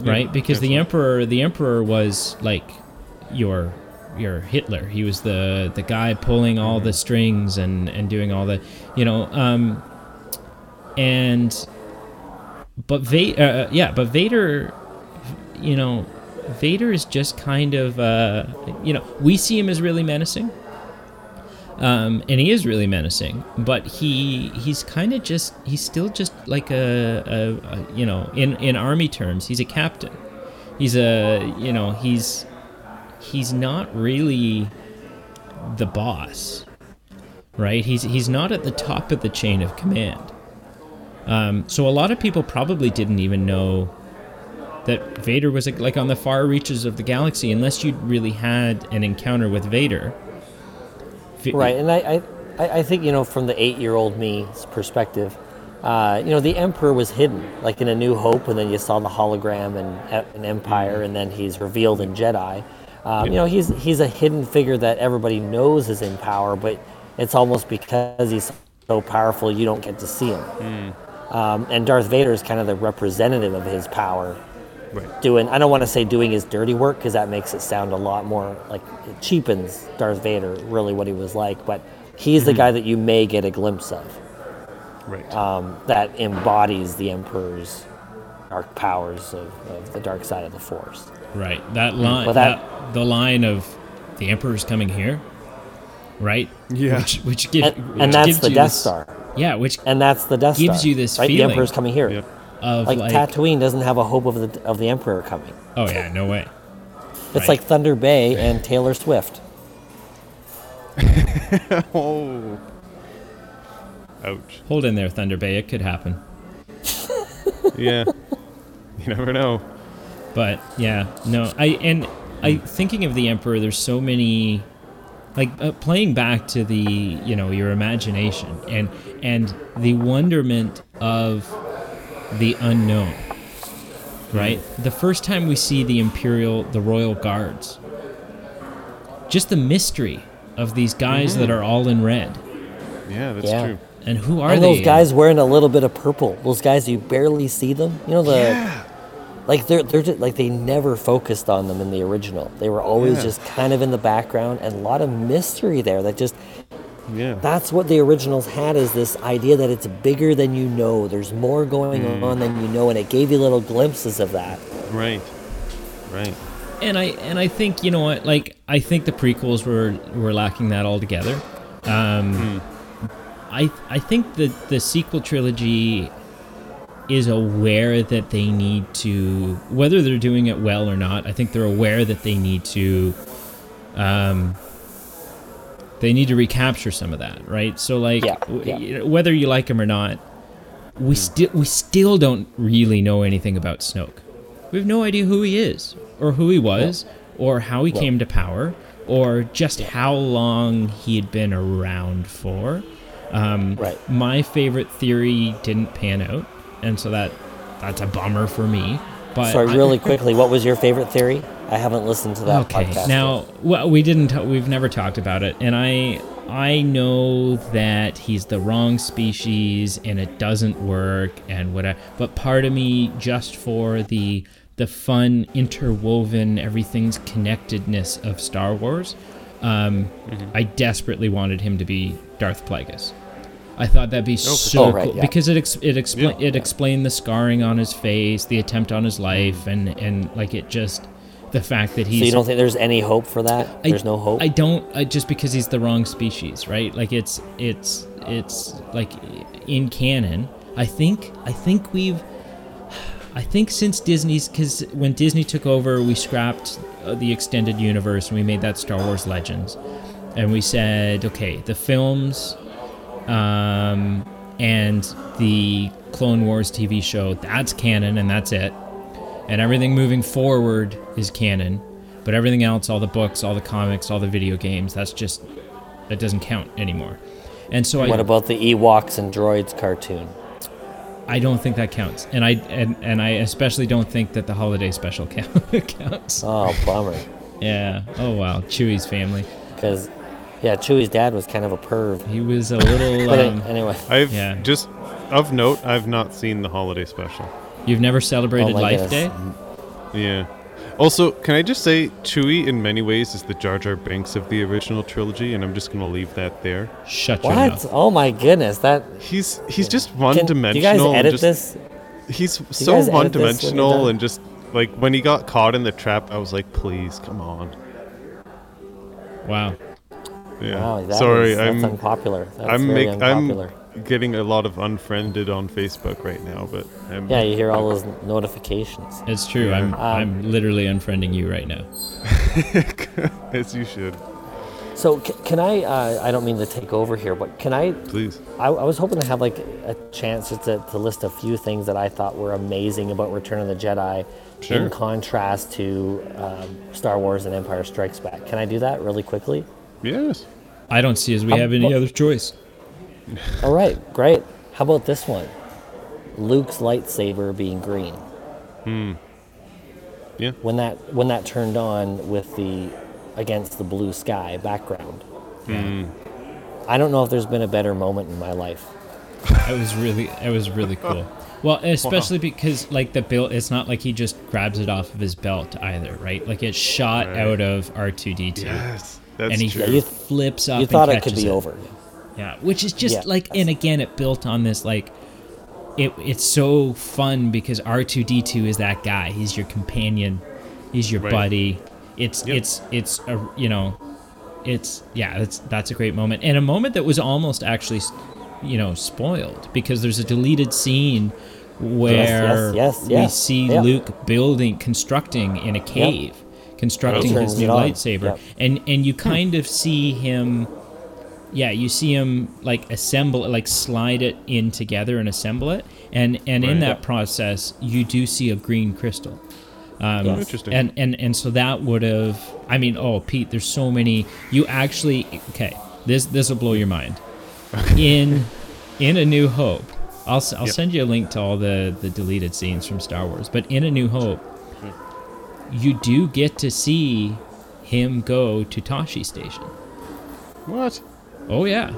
right? Because the Emperor the Emperor was like your your Hitler. He was the the guy pulling all the strings and and doing all the, you know, um, and but Vader, uh, yeah, but Vader, you know, Vader is just kind of, uh, you know, we see him as really menacing, um, and he is really menacing. But he he's kind of just he's still just like a, a, a you know in in army terms he's a captain. He's a you know he's he's not really the boss, right? He's he's not at the top of the chain of command. Um, so a lot of people probably didn't even know that Vader was like, on the far reaches of the galaxy, unless you'd really had an encounter with Vader. Right, and I, I, I think you know from the eight-year-old me's perspective, uh, you know the Emperor was hidden, like in A New Hope, and then you saw the hologram and in Empire, and then he's revealed in Jedi. Um, You know he's he's a hidden figure that everybody knows is in power, but it's almost because he's so powerful you don't get to see him. Um, and Darth Vader is kind of the representative of his power, right. doing I don't want to say doing his dirty work because that makes it sound a lot more like it cheapens Darth Vader really what he was like but he's the guy that you may get a glimpse of Right. um, that embodies the Emperor's dark powers of, of the dark side of the Force Right. That line, Well, that- that, the line of the Emperor's coming here, right? Yeah. Which, which, give, and, which and that's gives the you Death this- Star Yeah, which and that's the Death Gives Star you this right the. Emperor's coming here Yep. Of like, like, Tatooine doesn't have a hope of the of the Emperor coming oh yeah, no way. it's Right. like Thunder Bay and Taylor Swift oh. Ouch. Hold in there, Thunder Bay. It could happen. Yeah. you never know. But yeah, no, I and I thinking of the emperor. There's so many, like uh, playing back to the you know your imagination and and the wonderment of the unknown. Right, the first time we see the imperial, the royal guards, just the mystery of these guys mm-hmm. that are all in red. Yeah, that's Yeah. true. And who are and they? those guys wearing a little bit of purple. Those guys you barely see them. You know the Yeah. like they're they're just, like they never focused on them in the original. They were always Yeah. just kind of in the background and a lot of mystery there. That just Yeah. that's what the originals had is this idea that it's bigger than you know. There's more going Mm. on than you know, and it gave you little glimpses of that. Right. Right. and I and I think you know what, like I think the prequels were were lacking that altogether. Um, I I think that the sequel trilogy is aware that they need to whether they're doing it well or not. I think they're aware that they need to um, they need to recapture some of that, right? So like Yeah, yeah. whether you like him or not, we still we still don't really know anything about Snoke. We have no idea who he is, or who he was, or how he No. came to power, or just how long he had been around for. Um, Right. My favorite theory didn't pan out, and so that that's a bummer for me. But Sorry, I- really quickly, what was your favorite theory? I haven't listened to that okay. podcast. Now, well, we didn't. t- we've never talked about it, and I I know that he's the wrong species and it doesn't work and whatever. But part of me, just for the the fun, interwoven, everything's connectedness of Star Wars, um, I desperately wanted him to be Darth Plagueis. I thought that'd be so Oh, right, cool yeah. because it ex- it expla- Yeah. it explained the scarring on his face, the attempt on his life, and and like it just the fact that he's so you don't think there's any hope for that? I- there's no hope. I don't uh, just because he's the wrong species, right? Like it's it's it's like in canon. I think I think we've I think since Disney's because when Disney took over, we scrapped uh, the extended universe and we made that Star Wars Legends, and we said, okay, the films, um, and the Clone Wars TV show, that's canon and that's it and everything moving forward is canon but everything else all the books all the comics all the video games that's just that doesn't count anymore and so what I, about the Ewoks and Droids cartoon? I don't think that counts and I and, and I especially don't think that the holiday special count, counts Oh, bummer. yeah oh wow Chewie's family Because, yeah, Chewie's dad was kind of a perv. he was a little But um, anyway, I've Yeah. just of note, I've not seen the holiday special. you've never celebrated Oh life goodness. day Yeah. Also, can I just say, Chewie in many ways is the Jar Jar Binks of the original trilogy, and I'm just gonna leave that there. shut your what? mouth Oh my goodness, that. He's he's just Can, one-dimensional. do you guys and edit just, this? He's guys so edit this when you're one-dimensional and just like when he got caught in the trap, I was like, please, come on. wow Yeah. Wow, that Sorry, is- that's I'm unpopular. That's I'm very make, unpopular. I'm getting a lot of unfriended on Facebook right now, but I'm, Yeah, you hear all those notifications. it's true Yeah. I'm Um, I'm literally unfriending you right now as you should. So c- can I? Uh, I don't mean to take over here, but can I? Please. I, I was hoping to have like a chance just to, to list a few things that I thought were amazing about Return of the Jedi, Sure. in contrast to um, Star Wars and Empire Strikes Back. Can I do that really quickly? Yes. I don't see as we Um, have any well- other choice All right, great. How about this one? Luke's lightsaber being green. Yeah. When that when that turned on with the against the blue sky background. Hmm. I don't know if there's been a better moment in my life. It was really, it was really cool. Well, especially because like the belt, it's not like he just grabs it off of his belt either, right? Like it's shot Right. out of R two D two, Yes. That's and he true. Yeah, flips up. You thought and it could catches be over. Yeah, which is just Yeah. like, and again, it built on this like, it it's so fun because R two D two is that guy. He's your companion. He's your Right. buddy. It's Yep. it's it's a you know, it's yeah. That's that's a great moment and a moment that was almost actually, you know, spoiled because there's a deleted scene where yes, we yeah, see yeah. Luke building, constructing in a cave, constructing his new lightsaber, yep. and and you kind of see him yeah you see him like assemble like slide it in together and assemble it and and in that process you do see a green crystal um. Interesting. and and and so that would have i mean oh pete there's so many you actually okay this this will blow your mind in in a new hope i'll, I'll Yep. send you a link to all the the deleted scenes from star wars but in a new hope you do get to see him go to Tosche station What? Oh yeah.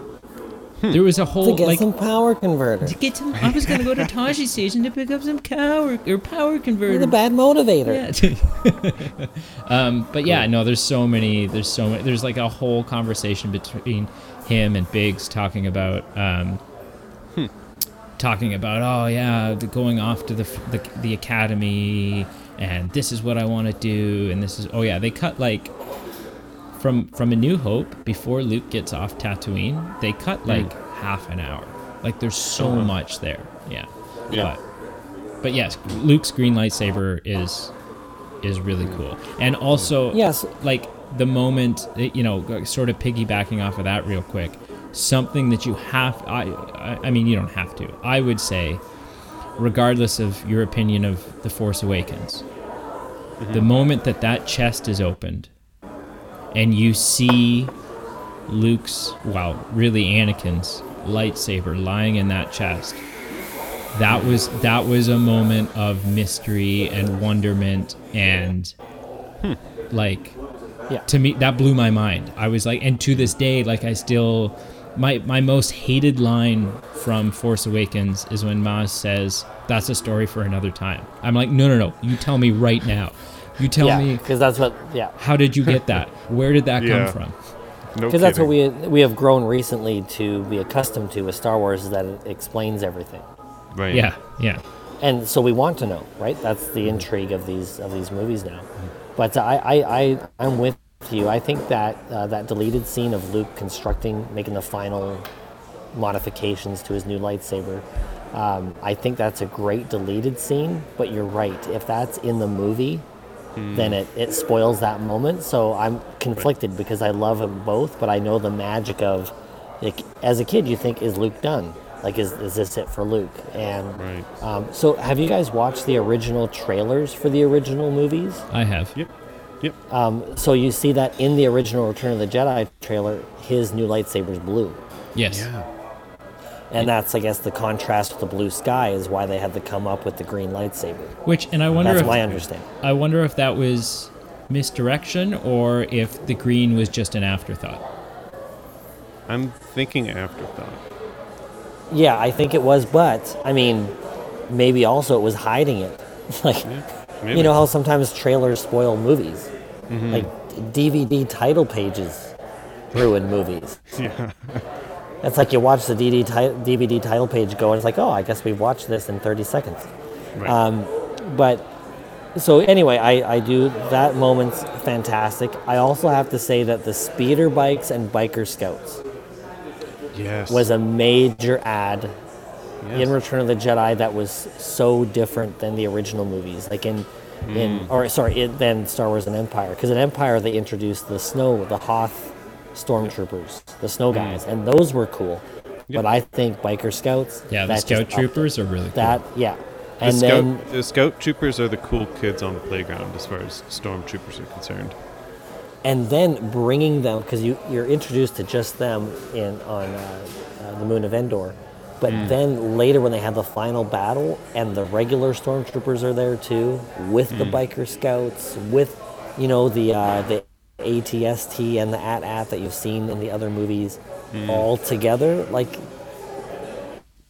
There was a To whole get like some power converter. to get some. I was gonna go to Tosche Station to pick up some power or power converter. With a bad motivator. Yeah. um, but yeah, no, there's so many. There's so many. There's like a whole conversation between him and Biggs talking about. Um, Talking about oh yeah, going off to the, the the academy and this is what I want to do and this is oh yeah they cut like from from a New Hope before Luke gets off Tatooine they cut hmm. like half an hour. Like there's so oh, much there. Yeah. Yeah. but but yes Luke's green lightsaber is is really cool. And also Yes. like the moment you know sort of piggybacking off of that real quick something that you have I, I i mean you don't have to. I would say regardless of your opinion of the force awakens mm-hmm. the moment that that chest is opened and you see luke's well really anakin's lightsaber lying in that chest. That was that was a moment of mystery and wonderment and like Yeah. to me that blew my mind. I was like and to this day like i still my my most hated line from force awakens is when maz says that's a story for another time. I'm like no no no. You tell me right now you tell yeah, me because that's what. Yeah, how did you get that where did that Yeah. come from No because that's what we we have grown recently to be accustomed to with Star Wars is that it explains everything, Right. yeah yeah and so we want to know, right? That's the intrigue of these of these movies now. But I I, I I'm with you. I think that uh, that deleted scene of Luke constructing, making the final modifications to his new lightsaber. Um, I think that's a great deleted scene, but you're right. If that's in the movie, then it, it spoils that moment. So I'm conflicted because I love them both, but I know the magic of, like, as a kid, you think, is Luke done? Like, is, is this it for Luke? And Right. um, so, have you guys watched the original trailers for the original movies? i have Yep. Yep. Um, so you see that in the original Return of the Jedi trailer, his new lightsaber's blue. yes yeah. And that's, I guess, the contrast with the blue sky is why they had to come up with the green lightsaber. which and i wonder That's if my understanding. i wonder if that was misdirection or if the green was just an afterthought I'm thinking afterthought. Yeah, I think it was, but I mean, maybe also it was hiding it. like, Maybe. you know how sometimes trailers spoil movies? Mm-hmm. Like DVD title pages ruin movies. Yeah. It's like you watch the DVD title page go, and it's like, oh, I guess we've watched this in 30 seconds. Right. Um, but so anyway, I, I do that moment's fantastic. I also have to say that the speeder bikes and biker scouts yes. was a major ad yes. in Return of the Jedi that was so different than the original movies. Like in, in or sorry, in, than Star Wars and Empire. Because in Empire they introduced the snow, the Hoth stormtroopers, the snow guys, and those were cool. But I think biker scouts. yeah the scout just upped it. troopers are really cool That yeah, The and scout, then the scout troopers are the cool kids on the playground as far as stormtroopers are concerned. and then bringing them because you you're introduced to just them in on uh, uh, the moon of Endor, but Hmm. then later when they have the final battle and the regular stormtroopers are there too with Hmm. the biker scouts with you know the uh, the ATST and the AT-AT that you've seen in the other movies Hmm. all together like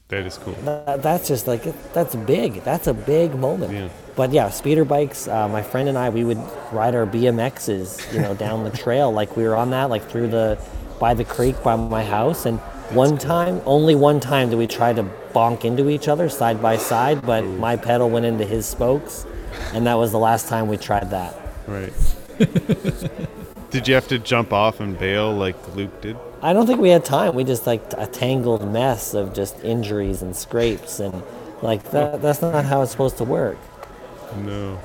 That is cool. that, that's just like that's big that's a big moment Yeah. but yeah speeder bikes uh, my friend and i we would ride our bmxs you know down the trail like we were on that like through the by the creek by my house and one time only one time did we try to bonk into each other side by side but my pedal went into his spokes and that was the last time we tried that Right. did you have to jump off and bail like Luke did? i don't think we had time we just like a tangled mess of just injuries and scrapes and like that, that's not how it's supposed to work No.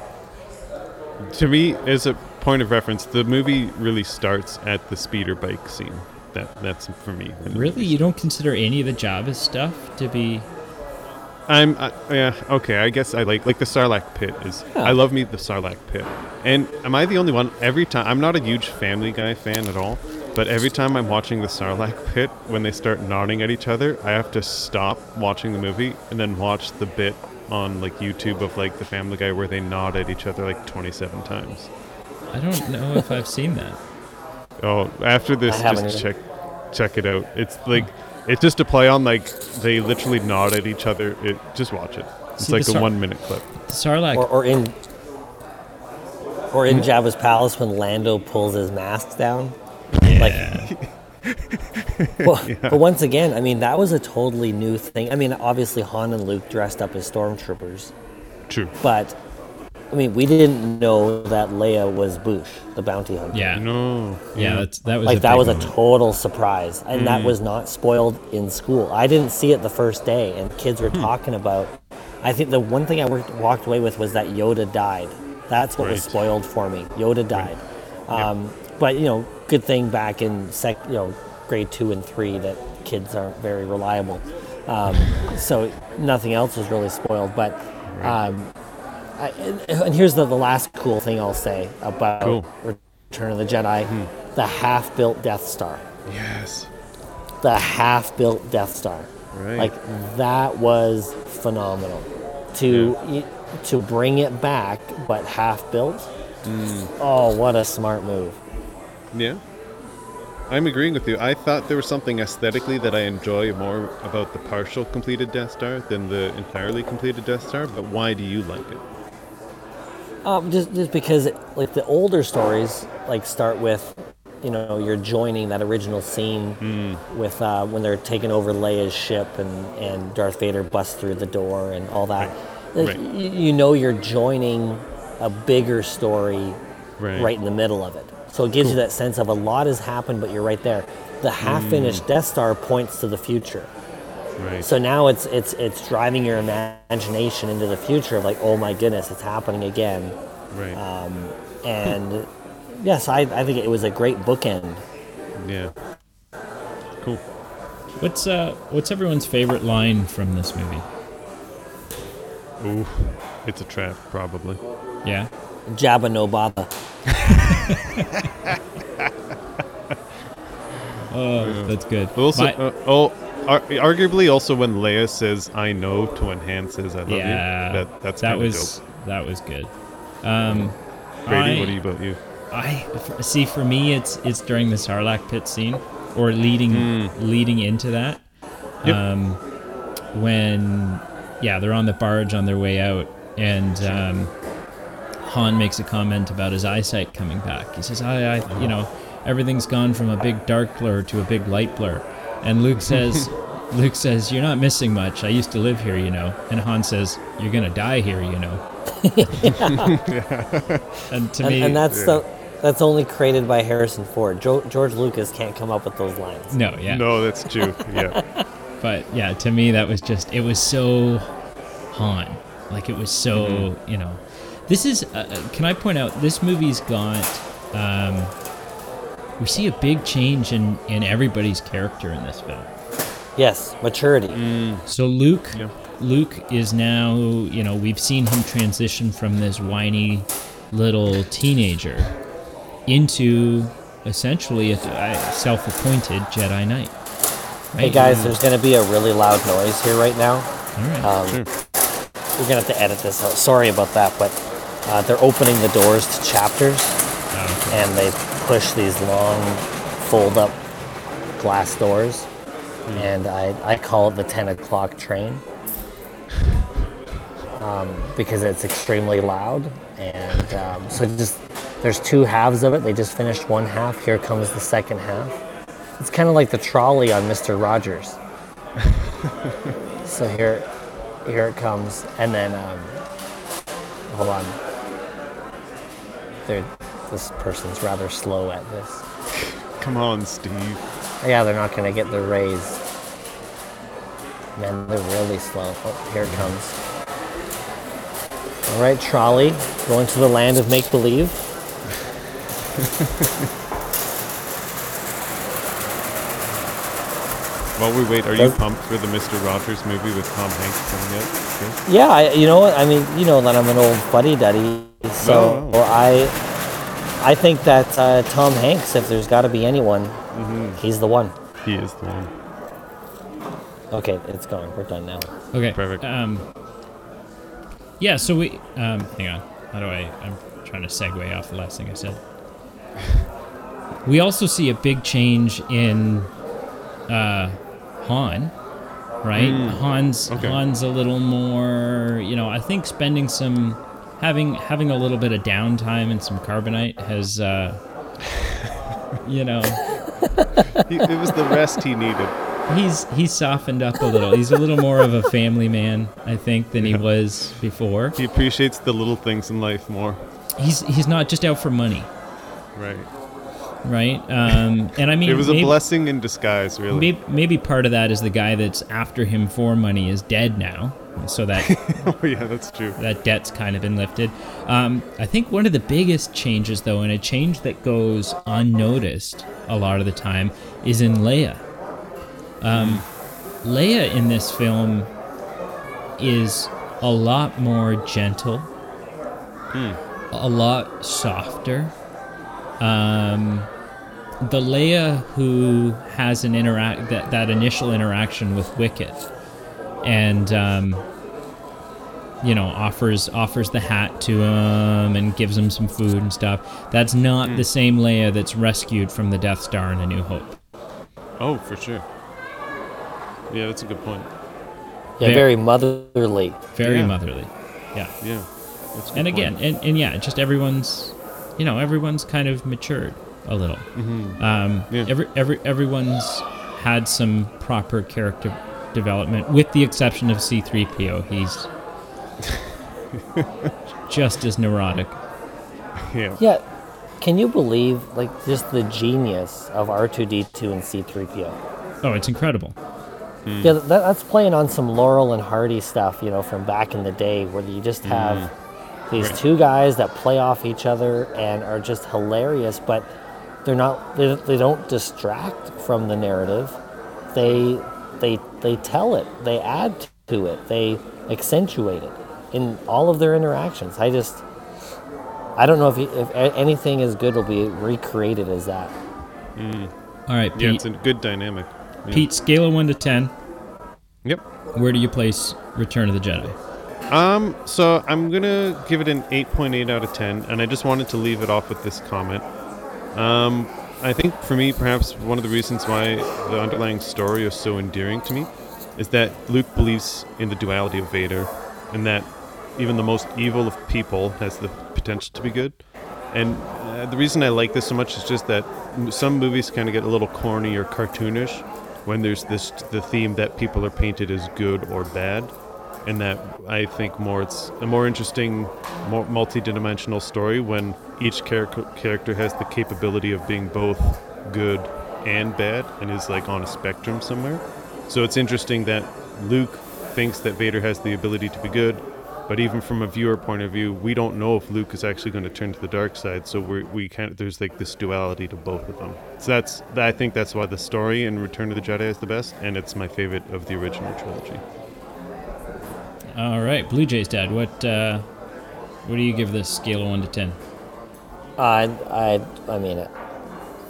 To me, as a point of reference, the movie really starts at the speeder bike scene. That that's for me. really you don't consider any of the Jabba stuff to be I'm uh, yeah okay. I guess I like like the Sarlacc pit is. Yeah. I love me the Sarlacc pit. And am I the only one? Every time I'm not a huge Family Guy fan at all, but every time I'm watching the Sarlacc pit, when they start nodding at each other, I have to stop watching the movie and then watch the bit on like YouTube of like the Family Guy where they nod at each other like 27 times. i don't know if i've seen that Oh, after this, just either. check check it out. It's like it's just a play on like they literally nod at each other. It just watch it. It's See, like the a Sar- one minute clip. Sarlacc. Or, or in or in mm. Jabba's palace when Lando pulls his mask down. yeah. Well, But once again, I mean, that was a totally new thing. I mean, obviously Han and Luke dressed up as stormtroopers, True. but I mean, we didn't know that Leia was Boushh, the bounty hunter. yeah. No. Yeah, that's that was like a that big was a total surprise, and Mm. that was not spoiled in school. I didn't see it the first day, and kids Hmm. were talking about. I think the one thing I worked, walked away with was that Yoda died. That's what was spoiled for me. Yoda died, um, but you know, good thing back in sec, you know, grade two and three that kids aren't very reliable. Um, so nothing else was really spoiled, but. Um, I, and- and here's the, the last cool thing I'll say about Cool. Hmm. Return of the Jedi: the half-built Death Star Yes. the half-built Death Star. Right. Like that was phenomenal. To y to bring it back, but half-built. Hmm. Oh, what a smart move! Yeah. I'm agreeing with you. I thought there was something aesthetically that I enjoy more about the partial completed Death Star than the entirely completed Death Star, but why do you like it? Um, just just because it, like the older stories like start with, you know, you're joining that original scene Hmm. with uh, when they're taking over Leia's ship and and Darth Vader busts through the door and all that. Like, Right. y- you know, you're joining a bigger story Right. right in the middle of it. So it gives you that sense of a lot has happened, but you're right there. The half-finished Death Star points to the future. Right. So now it's it's it's driving your imagination into the future of like, oh my goodness, it's happening again. right. And yes, I, I think it was a great bookend. yeah. Cool. What's uh what's everyone's favorite line from this movie? Ooh. It's a trap, probably. Yeah. Jabba no baba. Oh, that's good. But also, My- uh, oh, ar- arguably also when Leia says "I know" to enhance his "I love yeah, you." That that's that was dope. that was good. Um, Brady, I- what do you about you? I see. For me, it's it's during the Sarlacc pit scene, or leading leading into that. Yep. Um, when yeah, they're on the barge on their way out, and um, Han makes a comment about his eyesight coming back. He says, "I, I, you know, everything's gone from a big dark blur to a big light blur," and Luke says. Luke says, "You're not missing much. I used to live here, you know." And Han says, "You're gonna die here, you know." and to And, me, and that's yeah. the that's only created by Harrison Ford. Jo- George Lucas can't come up with those lines. no, yeah, No, that's true. Yeah. but yeah, to me that was just it was so Han, like it was so Mm-hmm. you know. This is uh, uh, can I point out this movie's got um, we see a big change in in everybody's character in this film. Yes, maturity. So Luke, Yeah. Luke is now, you know, we've seen him transition from this whiny little teenager into essentially a, a self-appointed Jedi Knight. Hey guys, there's going to be a really loud noise here right now. All right. Um, We're going to have to edit this out. Sorry about that, but uh, they're opening the doors to chapters, Oh, okay. and they push these long, fold-up glass doors, and I, I call it the 10 o'clock train um, because it's extremely loud. And um, so just there's two halves of it. They just finished one half. Here comes the second half. It's kind of like the trolley on Mister Rogers. so here, here it comes, and then um, hold on. They're, this person's rather slow at this. Come on, Steve. Yeah, they're not gonna get the raise. Man, they're really slow. Oh, here it comes. All right, trolley, going to the land of make believe. While we wait, are you pumped for the Mister Rogers movie with Tom Hanks coming out? Yeah, I, you know what? I mean, you know that I'm an old buddy duddy, so Oh. I, I think that uh, Tom Hanks, if there's got to be anyone, he's the one. He is the one. Okay, it's gone. We're done now. Okay. Perfect. Um, yeah. So we. Um, hang on. How do I? I'm trying to segue off the last thing I said. We also see a big change in uh, Han, right? Han's okay. Han's a little more, you know, I think spending some having having a little bit of downtime and some carbonite has uh you know, He, it was the rest he needed. he's he's softened up a little. He's a little more of a family man, I think, than he was before. He appreciates the little things in life more. He's he's not just out for money, Right. right? Um and I mean It was a maybe- blessing in disguise, really. Maybe, maybe part of that is the guy that's after him for money is dead now, so that oh yeah, that's true. that debt's kind of been lifted. Um, I think one of the biggest changes, though, and a change that goes unnoticed a lot of the time, is in Leia. Um, Leia in this film is a lot more gentle, a lot softer. Um, the Leia who has an interact that, that initial interaction with Wicket, and um, you know offers offers the hat to him and gives him some food and stuff. That's not the same Leia that's rescued from the Death Star in A New Hope. Oh, for sure. Yeah, that's a good point. Yeah, Very- very motherly. Very Yeah. motherly. Yeah. Yeah. That's good And again, point. and, and yeah, just everyone's, you know, everyone's kind of matured a little. Um, Yeah. every, every, everyone's had some proper character development, with the exception of C3PO. He's just as neurotic. yeah. Yeah, can you believe like just the genius of R2D2 and C3PO? Oh, it's incredible. Hmm. Yeah, that, that's playing on some Laurel and Hardy stuff, you know, from back in the day, where you just have hmm. these Right. two guys that play off each other and are just hilarious, but they're not. They, they don't distract from the narrative. They they they tell it. They add to it. They accentuate it in all of their interactions. I just. I don't know if, you, if anything as good will be recreated as that. All right, Yeah, it's a good dynamic. Yeah. Pete, scale of one to ten. Yep. Where do you place Return of the Jedi? Um, so I'm gonna give it an 8.8 out of 10, and I just wanted to leave it off with this comment. Um, I think for me, perhaps one of the reasons why the underlying story is so endearing to me is that Luke believes in the duality of Vader, and that even the most evil of people has the potential to be good. And uh, the reason I like this so much is just that some movies kind of get a little corny or cartoonish when there's this the theme that people are painted as good or bad, and that I think more it's a more interesting, more multi-dimensional story when each character character has the capability of being both good and bad and is like on a spectrum somewhere. So it's interesting that Luke thinks that Vader has the ability to be good, but even from a viewer point of view, we don't know if Luke is actually going to turn to the dark side. So we we of there's like this duality to both of them. So that's I think that's why the story in Return of the Jedi is the best, and it's my favorite of the original trilogy. All right, Blue Jays Dad. What uh, what do you give this scale of one to ten? I, I, I mean,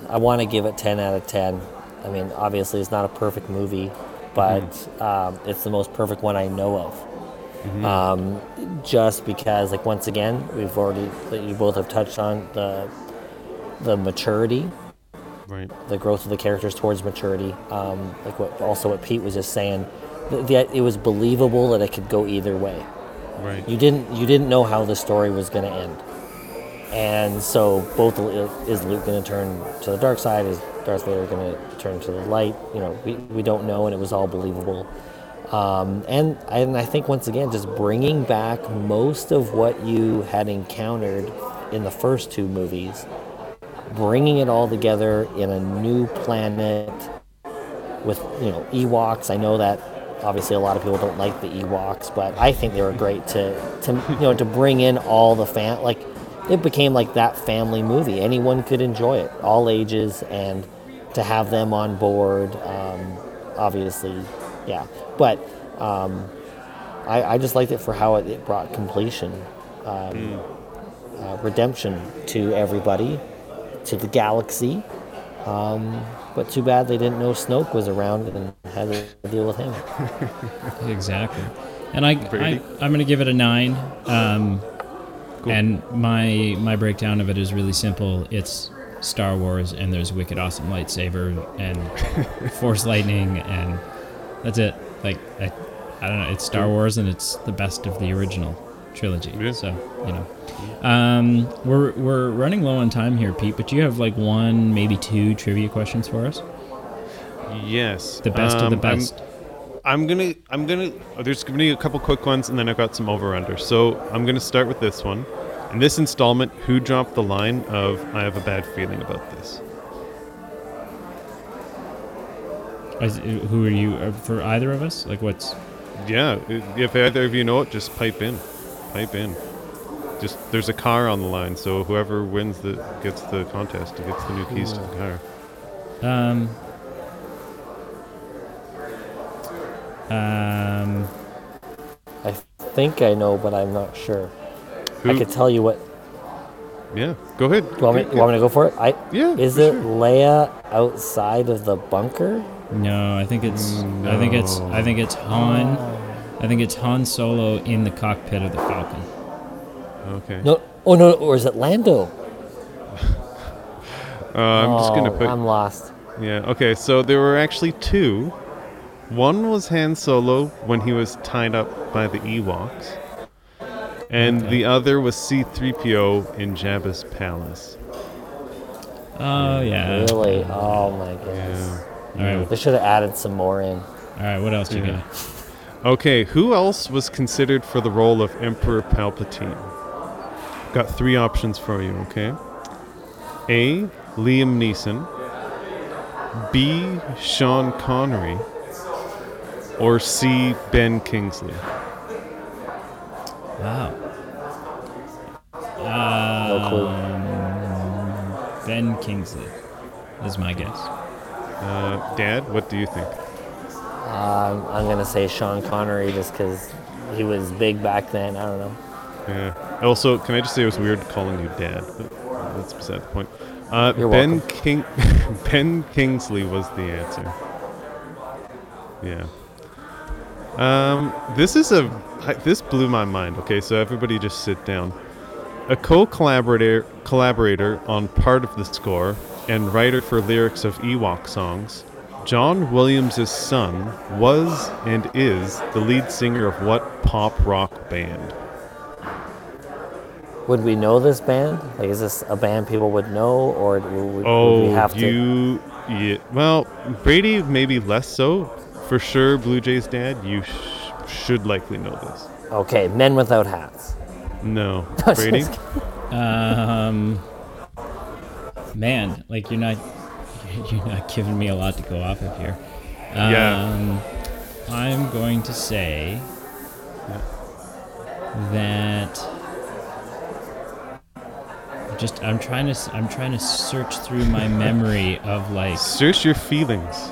I want to give it 10 out of 10. I mean, obviously, it's not a perfect movie, but um, it's the most perfect one I know of. Um, just because, like, once again, we've already, that you both have touched on the, the maturity, Right. the growth of the characters towards maturity. Um, like what, also what Pete was just saying, that it was believable that it could go either way Right. you didn't you didn't know how the story was going to end and so both is luke going to turn to the dark side? Is darth vader going to turn to the light? You know we, we don't know and it was all believable. Um, and and i think once again just bringing back most of what you had encountered in the first two movies bringing it all together in a new planet with you know Ewoks. I know that obviously a lot of people don't like the Ewoks, but I think they were great to to you know to bring in all the fan like it became like that family movie. Anyone could enjoy it, all ages, and to have them on board, um, obviously, yeah. But um, I, I just liked it for how it, it brought completion, um, uh, redemption to everybody, to the galaxy. Um, but too bad they didn't know Snoke was around and had to deal with him. Exactly. And I, I Brady? I'm going to give it a nine. Um, And my my breakdown of it is really simple. It's Star Wars, and there's wicked awesome lightsaber and Force lightning, and that's it. Like I, I don't know. It's Star Wars, and it's the best of the original trilogy. Yeah. So you know, um, we're we're running low on time here, Pete. But do you have like one, maybe two trivia questions for us? Yes. The best of the Um, I'm- best. I'm gonna, I'm gonna. There's gonna be a couple quick ones, and then I've got some over under. So I'm gonna start with this one. In this installment, who dropped the line of "I have a bad feeling about this"? Is, who are you uh, for either of us? Like what's Yeah, if either of you know it, just pipe in, pipe in. Just there's a car on the line, so whoever wins the gets the contest, gets the new keys to the car. um um I think I know, but I'm not sure. I could tell you what. Yeah, go ahead. You want me, you want me to go for it? I, Yeah, Is for it sure. Leia outside of the bunker? no, I think it's I think it's I think it's Han. I think it's Han Solo in the cockpit of the Falcon. Okay. No. Oh no. Or is it Lando? Uh, I'm just gonna Oh, put. I'm lost. Yeah. Okay. So there were actually two. One was Han Solo when he was tied up by the Ewoks, and Okay. the other was C-3PO in Jabba's palace. Oh yeah. Really? Oh my goodness. Yeah. All right. They should have added some more in. All right. What else you Yeah. got? Okay, who else was considered for the role of Emperor Palpatine? Got three options for you, okay? A. Liam Neeson. B. Sean Connery. Or C. Ben Kingsley. Wow. Um, ben Kingsley is my guess. Uh, Dad, what do you think? Um, I'm gonna say Sean Connery just because he was big back then. I don't know. Yeah. Also, can I just say it was weird calling you Dad? But that's beside the point. Uh, You're ben welcome. King, Ben Kingsley was the answer. Yeah. Um, this is a this blew my mind. Okay, so everybody just sit down. A co-collaborator collaborator on part of the score and writer for lyrics of Ewok songs, John Williams' son was and is the lead singer of what pop rock band? Would we know this band? Like, is this a band people would know, or would we, would Oh, we have to? you, yeah. Well, Brady maybe less so. For sure, Blue Jays dad, you sh- should likely know this. Okay, Men Without Hats. No, Brady. Um, man, like you're not you're not giving me a lot to go off of here. Um, Yeah. I'm going to say that I'm just I'm trying to s- I'm trying to search through my memory of like Search your feelings.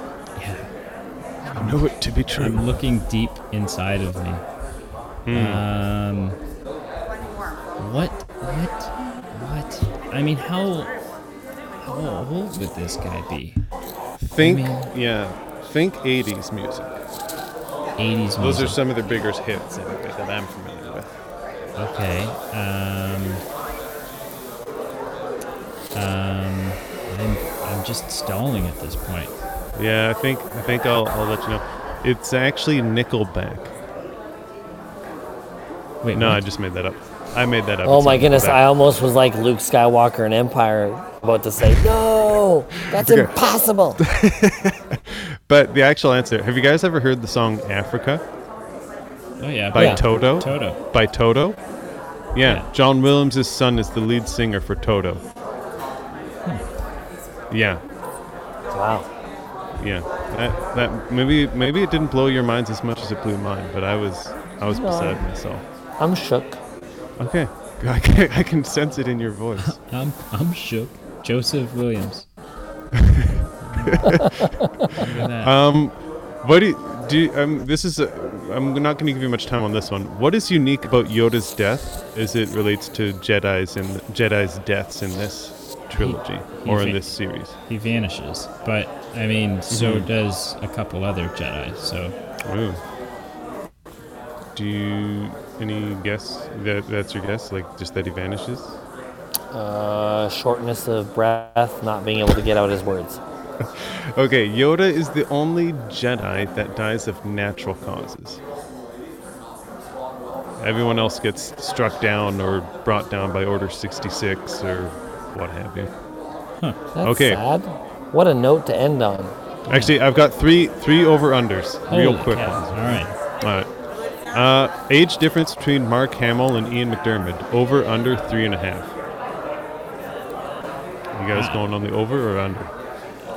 I know it to be true. I'm looking deep inside of me. Um, what? What? What? I mean, how how old would this guy be? Think, I mean- yeah, think 80s music. 80s Music. Those are some of the biggest hits that I'm familiar with. Okay. Um. Um. I'm I'm just stalling at this point. Yeah, I think I think I'll, I'll let you know. It's actually Nickelback. Wait. No, I just made that up. I made that up. Oh It's my goodness! I almost was like Luke Skywalker in Empire, about to say, "No, that's Okay. impossible." But the actual answer, have you guys ever heard the song Africa Oh yeah. by Yeah. Toto? Toto. By Toto? Yeah, Yeah. John Williams' son is the lead singer for Toto. Hmm. Yeah, wow. Yeah. That, that maybe maybe it didn't blow your minds as much as it blew mine, but I was I was No. beside myself. I'm shook. Okay, I can, I can sense it in your voice. I'm I'm shook. Joseph Williams. um what do you, do you, um, this is a, I'm not going to give you much time on this one. What is unique about Yoda's death as it relates to Jedi's and Jedi's deaths in this trilogy he or in fa- this series? he vanishes, but I mean, so Mm-hmm. does a couple other Jedi. So Ooh. Do you any guess that that's your guess? Like just that he vanishes? Uh, shortness of breath, not being able to get out his words. Okay, Yoda is the only Jedi that dies of natural causes. Everyone else gets struck down or brought down by Order 66 or what have you. That's Okay. sad. What a note to end on. Actually, I've got three three over unders, real Holy quick cow. ones. All right. All right. Uh, age difference between Mark Hamill and Ian McDiarmid. Over under three and a half. You guys going on the over or under?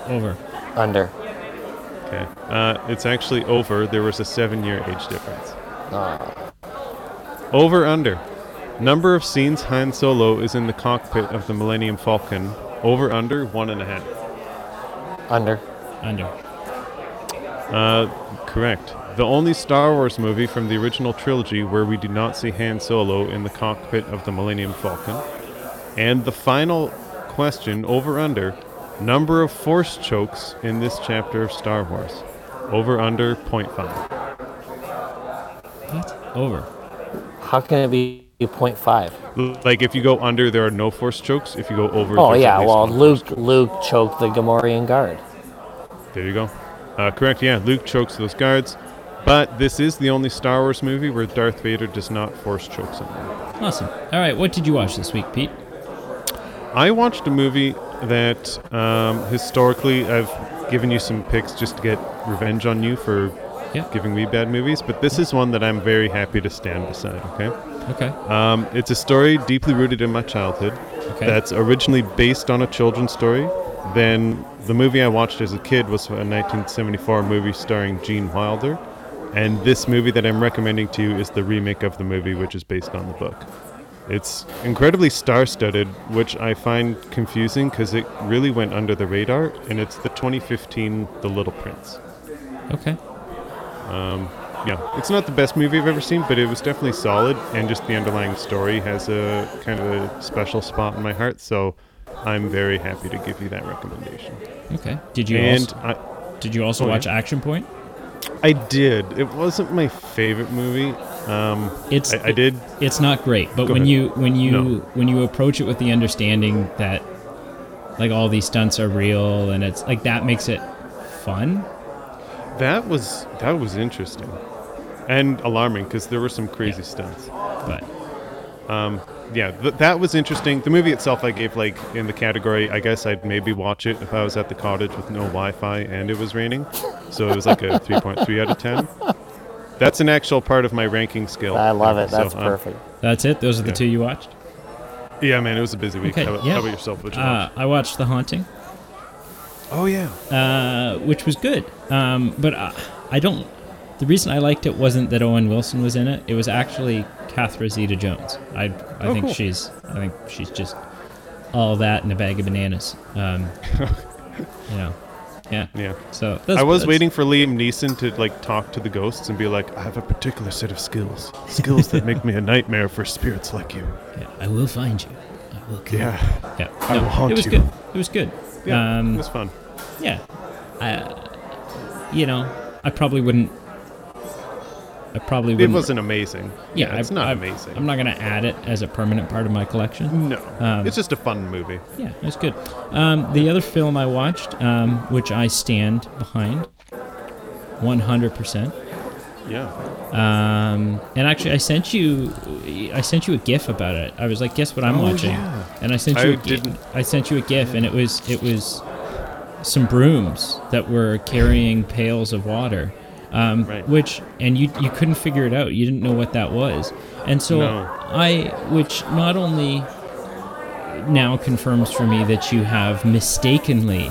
Over. Under. Okay. Uh, it's actually over. There was a seven year age difference. Over under. Number of scenes Han Solo is in the cockpit of the Millennium Falcon. Over under one and a half. Under. Under. Uh, correct. The only Star Wars movie from the original trilogy where we do not see Han Solo in the cockpit of the Millennium Falcon. And the final question, over under, number of force chokes in this chapter of Star Wars. Over under 0.5. What? Over. How can it be 0.5? L- Like if you go under, there are no force chokes. If you go over, Oh yeah, well Luke. Luke choked the Gamorrean guard. There you go. Uh, correct. Yeah, Luke chokes those guards. But this is the only Star Wars movie where Darth Vader does not force choke someone. Awesome. All right. What did you watch this week, Pete? I watched a movie that um, historically I've given you some picks just to get revenge on you for Yeah. giving me bad movies, but this is one that I'm very happy to stand beside. Okay, Okay. um, it's a story deeply rooted in my childhood. Okay. That's originally based on a children's story. Then the movie I watched as a kid was a 1974 movie starring Gene Wilder, and this movie that I'm recommending to you is the remake of the movie, which is based on the book. It's incredibly star-studded, which I find confusing because it really went under the radar, and it's the 2015 The Little Prince. Okay. Yeah, it's not the best movie I've ever seen, but it was definitely solid, and just the underlying story has a kind of a special spot in my heart. So I'm very happy to give you that recommendation. Okay. Did you and also, I, did you also oh, yeah. watch Action Point? I did. It wasn't my favorite movie. Um, It's I, I did. It's not great, but Go when ahead. you when you No. when you approach it with the understanding that like all these stunts are real and it's like that makes it fun. That was that was interesting, and alarming because there were some crazy stunts. But Yeah, th- that was interesting. The movie itself, I gave like in the category. I guess I'd maybe watch it if I was at the cottage with no Wi-Fi and it was raining. So it was like a 3.3 out of 10. That's an actual part of my ranking scale. I love it. So, That's um, perfect. that's it. Those are the Yeah. two you watched. Yeah, man, it was a busy week. Okay, how, about, yeah. how about yourself? What you Uh, watch? I watched The Haunting, Oh yeah. uh, which was good. Um, but uh, I don't. The reason I liked it wasn't that Owen Wilson was in it. It was actually Catherine Zeta-Jones. I I Oh, think cool. she's I think she's just all that in a bag of bananas. Um, you know, yeah. Yeah. So that's, I was that's- waiting for Liam Neeson to like talk to the ghosts and be like, "I have a particular set of skills, skills that make me a nightmare for spirits like you." Yeah, I will find you. I will kill Yeah. you. Yeah. I will haunt it was you. good. It was good. Yeah, Um, it was fun. yeah. I, you know, I probably wouldn't. I probably It wouldn't. wasn't amazing. Yeah, it's I- not I- amazing. I'm not gonna add it as a permanent part of my collection. No, Um, it's just a fun movie. Yeah, it's good. Um, the other film I watched, um, which I stand behind, 100%. Yeah. Um, and actually, I sent you, I sent you a GIF about it. I was like, "Guess what I'm Oh, watching?" yeah. And I sent you, a didn't- I sent you a GIF, and it was, it was some brooms that were carrying pails of water. Um, Right. Which, and you, you couldn't figure it out. You didn't know what that was, and so No. I, which not only now confirms for me that you have mistakenly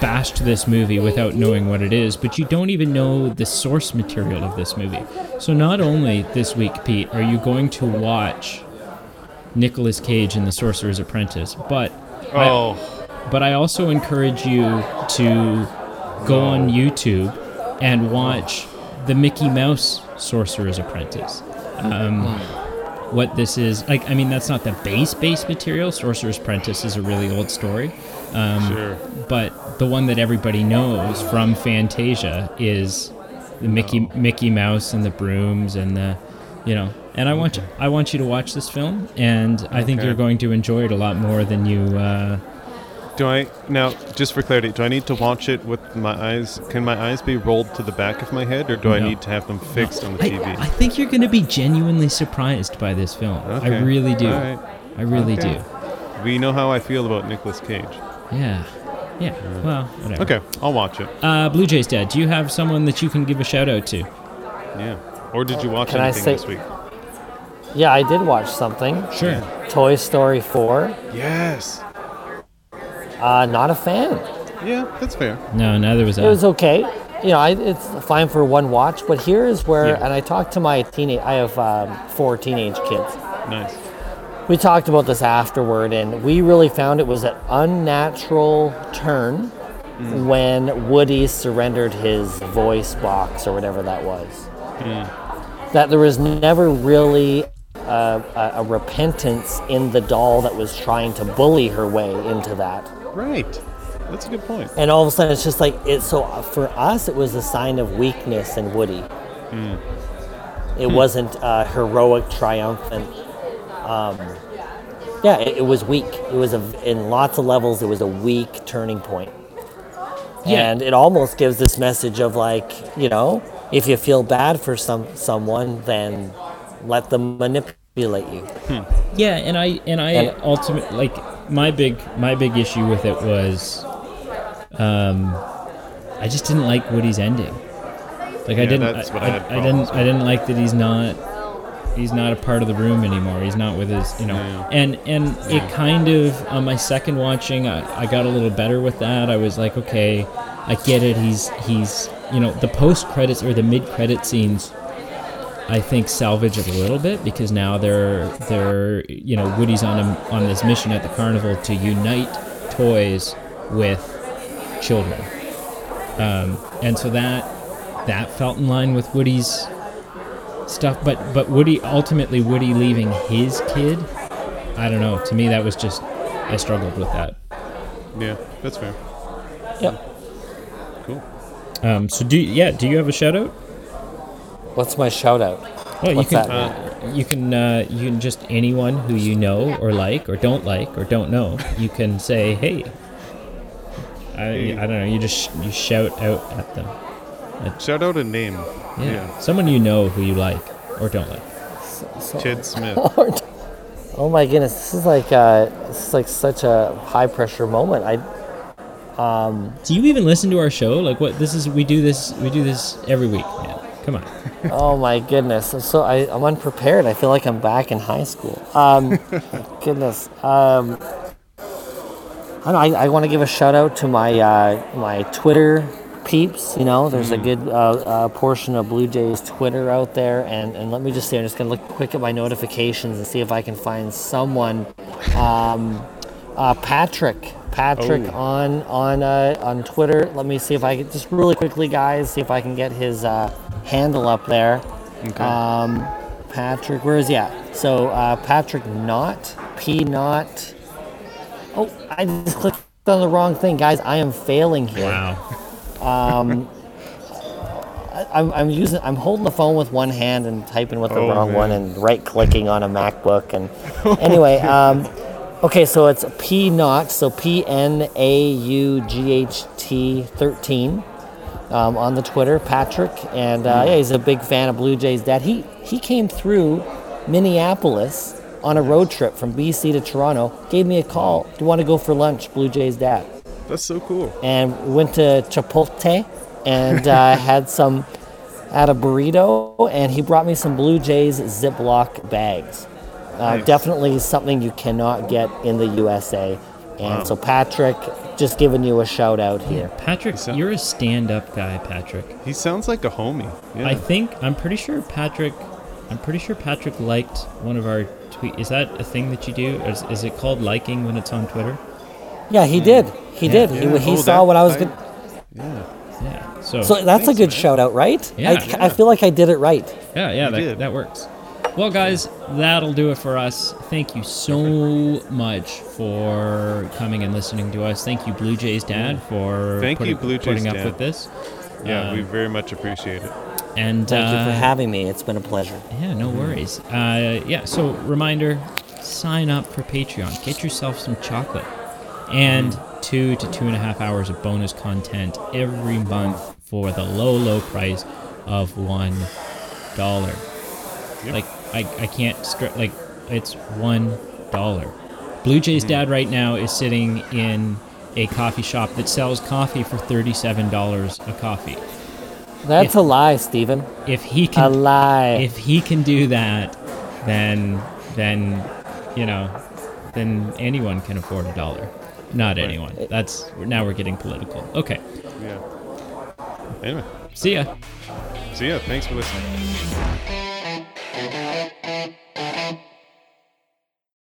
bashed this movie without knowing what it is, but you don't even know the source material of this movie. So not only this week, Pete, are you going to watch Nicolas Cage in The Sorcerer's Apprentice, but I- Oh, but I also encourage you to go on YouTube and watch the Mickey Mouse Sorcerer's Apprentice. Um, what this is like, I mean, that's not the base base material. Sorcerer's Apprentice is a really old story, um, sure. but the one that everybody knows from Fantasia is the Mickey Mickey Mouse and the brooms and the you know. And I want you, I want you to watch this film, and I think Okay. you're going to enjoy it a lot more than you. Uh, Do I now, just for clarity, do I need to watch it with my eyes? Can my eyes be rolled to the back of my head, or do I need to have them fixed on the I, TV? I think you're going to be genuinely surprised by this film. I really do. All right. I really Okay. do. We know how I feel about Nicolas Cage. Yeah. Yeah. Well, whatever. Okay, I'll watch it. Uh, Blue Jays Dad, do you have someone that you can give a shout out to? Yeah. Or did you watch Can I anything say- this week? Yeah, I did watch something. Sure. Toy Story 4. Yes. Uh, not a fan. Yeah, that's fair. No, neither was I. It was okay. You know, I, it's fine for one watch, but here is where, Yeah. and I talked to my teenage, I have um, four teenage kids. Nice. We talked about this afterward, and we really found it was an unnatural turn when Woody surrendered his voice box or whatever that was. That there was never really a, a, a repentance in the doll that was trying to bully her way into that. Right. That's a good point. And all of a sudden, it's just like it. So for us, it was a sign of weakness in Woody. It wasn't uh, heroic, triumphant. Um, yeah, it, it was weak. It was a, in lots of levels. It was a weak turning point. Yeah. And it almost gives this message of like, you know, if you feel bad for some someone, then let them manipulate you. Yeah, and I and I And- ultimate like my big my big issue with it was, um, I just didn't like Woody's ending. Like I didn't that's I, what I I, had I didn't problems I didn't like that he's not he's not a part of the room anymore. He's not with his you know Yeah. and and it kind of on my second watching I, I got a little better with that. I was like okay, I get it. He's he's you know the post credits or the mid credit scenes. I think salvage it a little bit because now they're they're you know Woody's on a, on this mission at the carnival to unite toys with children, um, and so that that felt in line with Woody's stuff. But but Woody ultimately Woody leaving his kid, I don't know. To me, that was just I struggled with that. Yeah, that's fair. Yep. Cool. Um, so do yeah, do you have a shout out? What's my shout out? Well, you can that uh, you can uh, you can just anyone who you know or like or don't like or don't know. You can say, "Hey." I, I don't know. You just you shout out at them. Shout out a name. Yeah. Yeah. someone you know who you like or don't like. So- Chid Smith. Oh my goodness, this is like uh, this is like such a high pressure moment. I Do you even listen to our show? Like what? This is we do this we do this every week. Man, come on. oh my goodness, I'm so I, I'm unprepared. I feel like I'm back in high school. Um, goodness, um, I know. I, I want to give a shout out to my uh, my Twitter peeps. You know, there's a good uh, uh, portion of Blue Jays Twitter out there, and, and let me just say, I'm just gonna look quick at my notifications and see if I can find someone. Um, uh, Patrick, Patrick Oh. on on uh, on Twitter. Let me see if I can just really quickly, guys, see if I can get his uh, handle up there. Okay. Um, Patrick, where is he at? So uh, Patrick Not P Not. Oh, I just clicked on the wrong thing, guys. I am failing here. Wow. I, I'm, I'm using. I'm holding the phone with one hand and typing with the Oh, wrong one and right clicking on a MacBook. And anyway, um, okay, so it's P Not. So P N A U G H T 13 um, on the Twitter, Patrick, and uh, yeah, he's a big fan of Blue Jays. Dad, he he came through Minneapolis on a road trip from BC to Toronto. Gave me a call. Do you want to go for lunch, Blue Jays Dad? That's so cool. and we went to Chipotle and uh, had some had a burrito and he brought me some Blue Jays Ziploc bags. Uh, Nice. Definitely something you cannot get in the USA. And so Patrick, just giving you a shout out here. Patrick, So- you're a stand-up guy, Patrick. He sounds like a homie. Yeah. I think I'm pretty sure Patrick. I'm pretty sure Patrick liked one of our tweets. Is that a thing that you do? Is, is it called liking when it's on Twitter? Yeah, he did. He did. Yeah. He, he Oh, saw that- what I was I- good. yeah. Yeah. So, So that's a good man. shout out, right? Yeah. I, Yeah. I feel like I did it right. yeah, yeah, that, that works. Well, guys, that'll do it for us. Thank you so much for coming and listening to us. Thank you, Blue Jays Dad, for Thank you, putting, Blue Jays putting up Dad. with this. Yeah, we Um, very much appreciate it. And Thank you uh, for having me. It's been a pleasure. Yeah, no worries. Uh, yeah, so reminder sign up for Patreon. Get yourself some chocolate. And two to two and a half hours of bonus content every month for the low, low price of one dollar. Like I, I can't stri- like it's one dollar. Blue Jay's mm-hmm. dad right now is sitting in a coffee shop that sells coffee for thirty-seven dollars a coffee. That's If- a lie, Stephen. If he can, A can lie. if he can do that, then then you know, then anyone can afford a dollar. Not anyone. That's now we're getting political. Okay. Yeah. Anyway, See ya. see ya. Thanks for listening.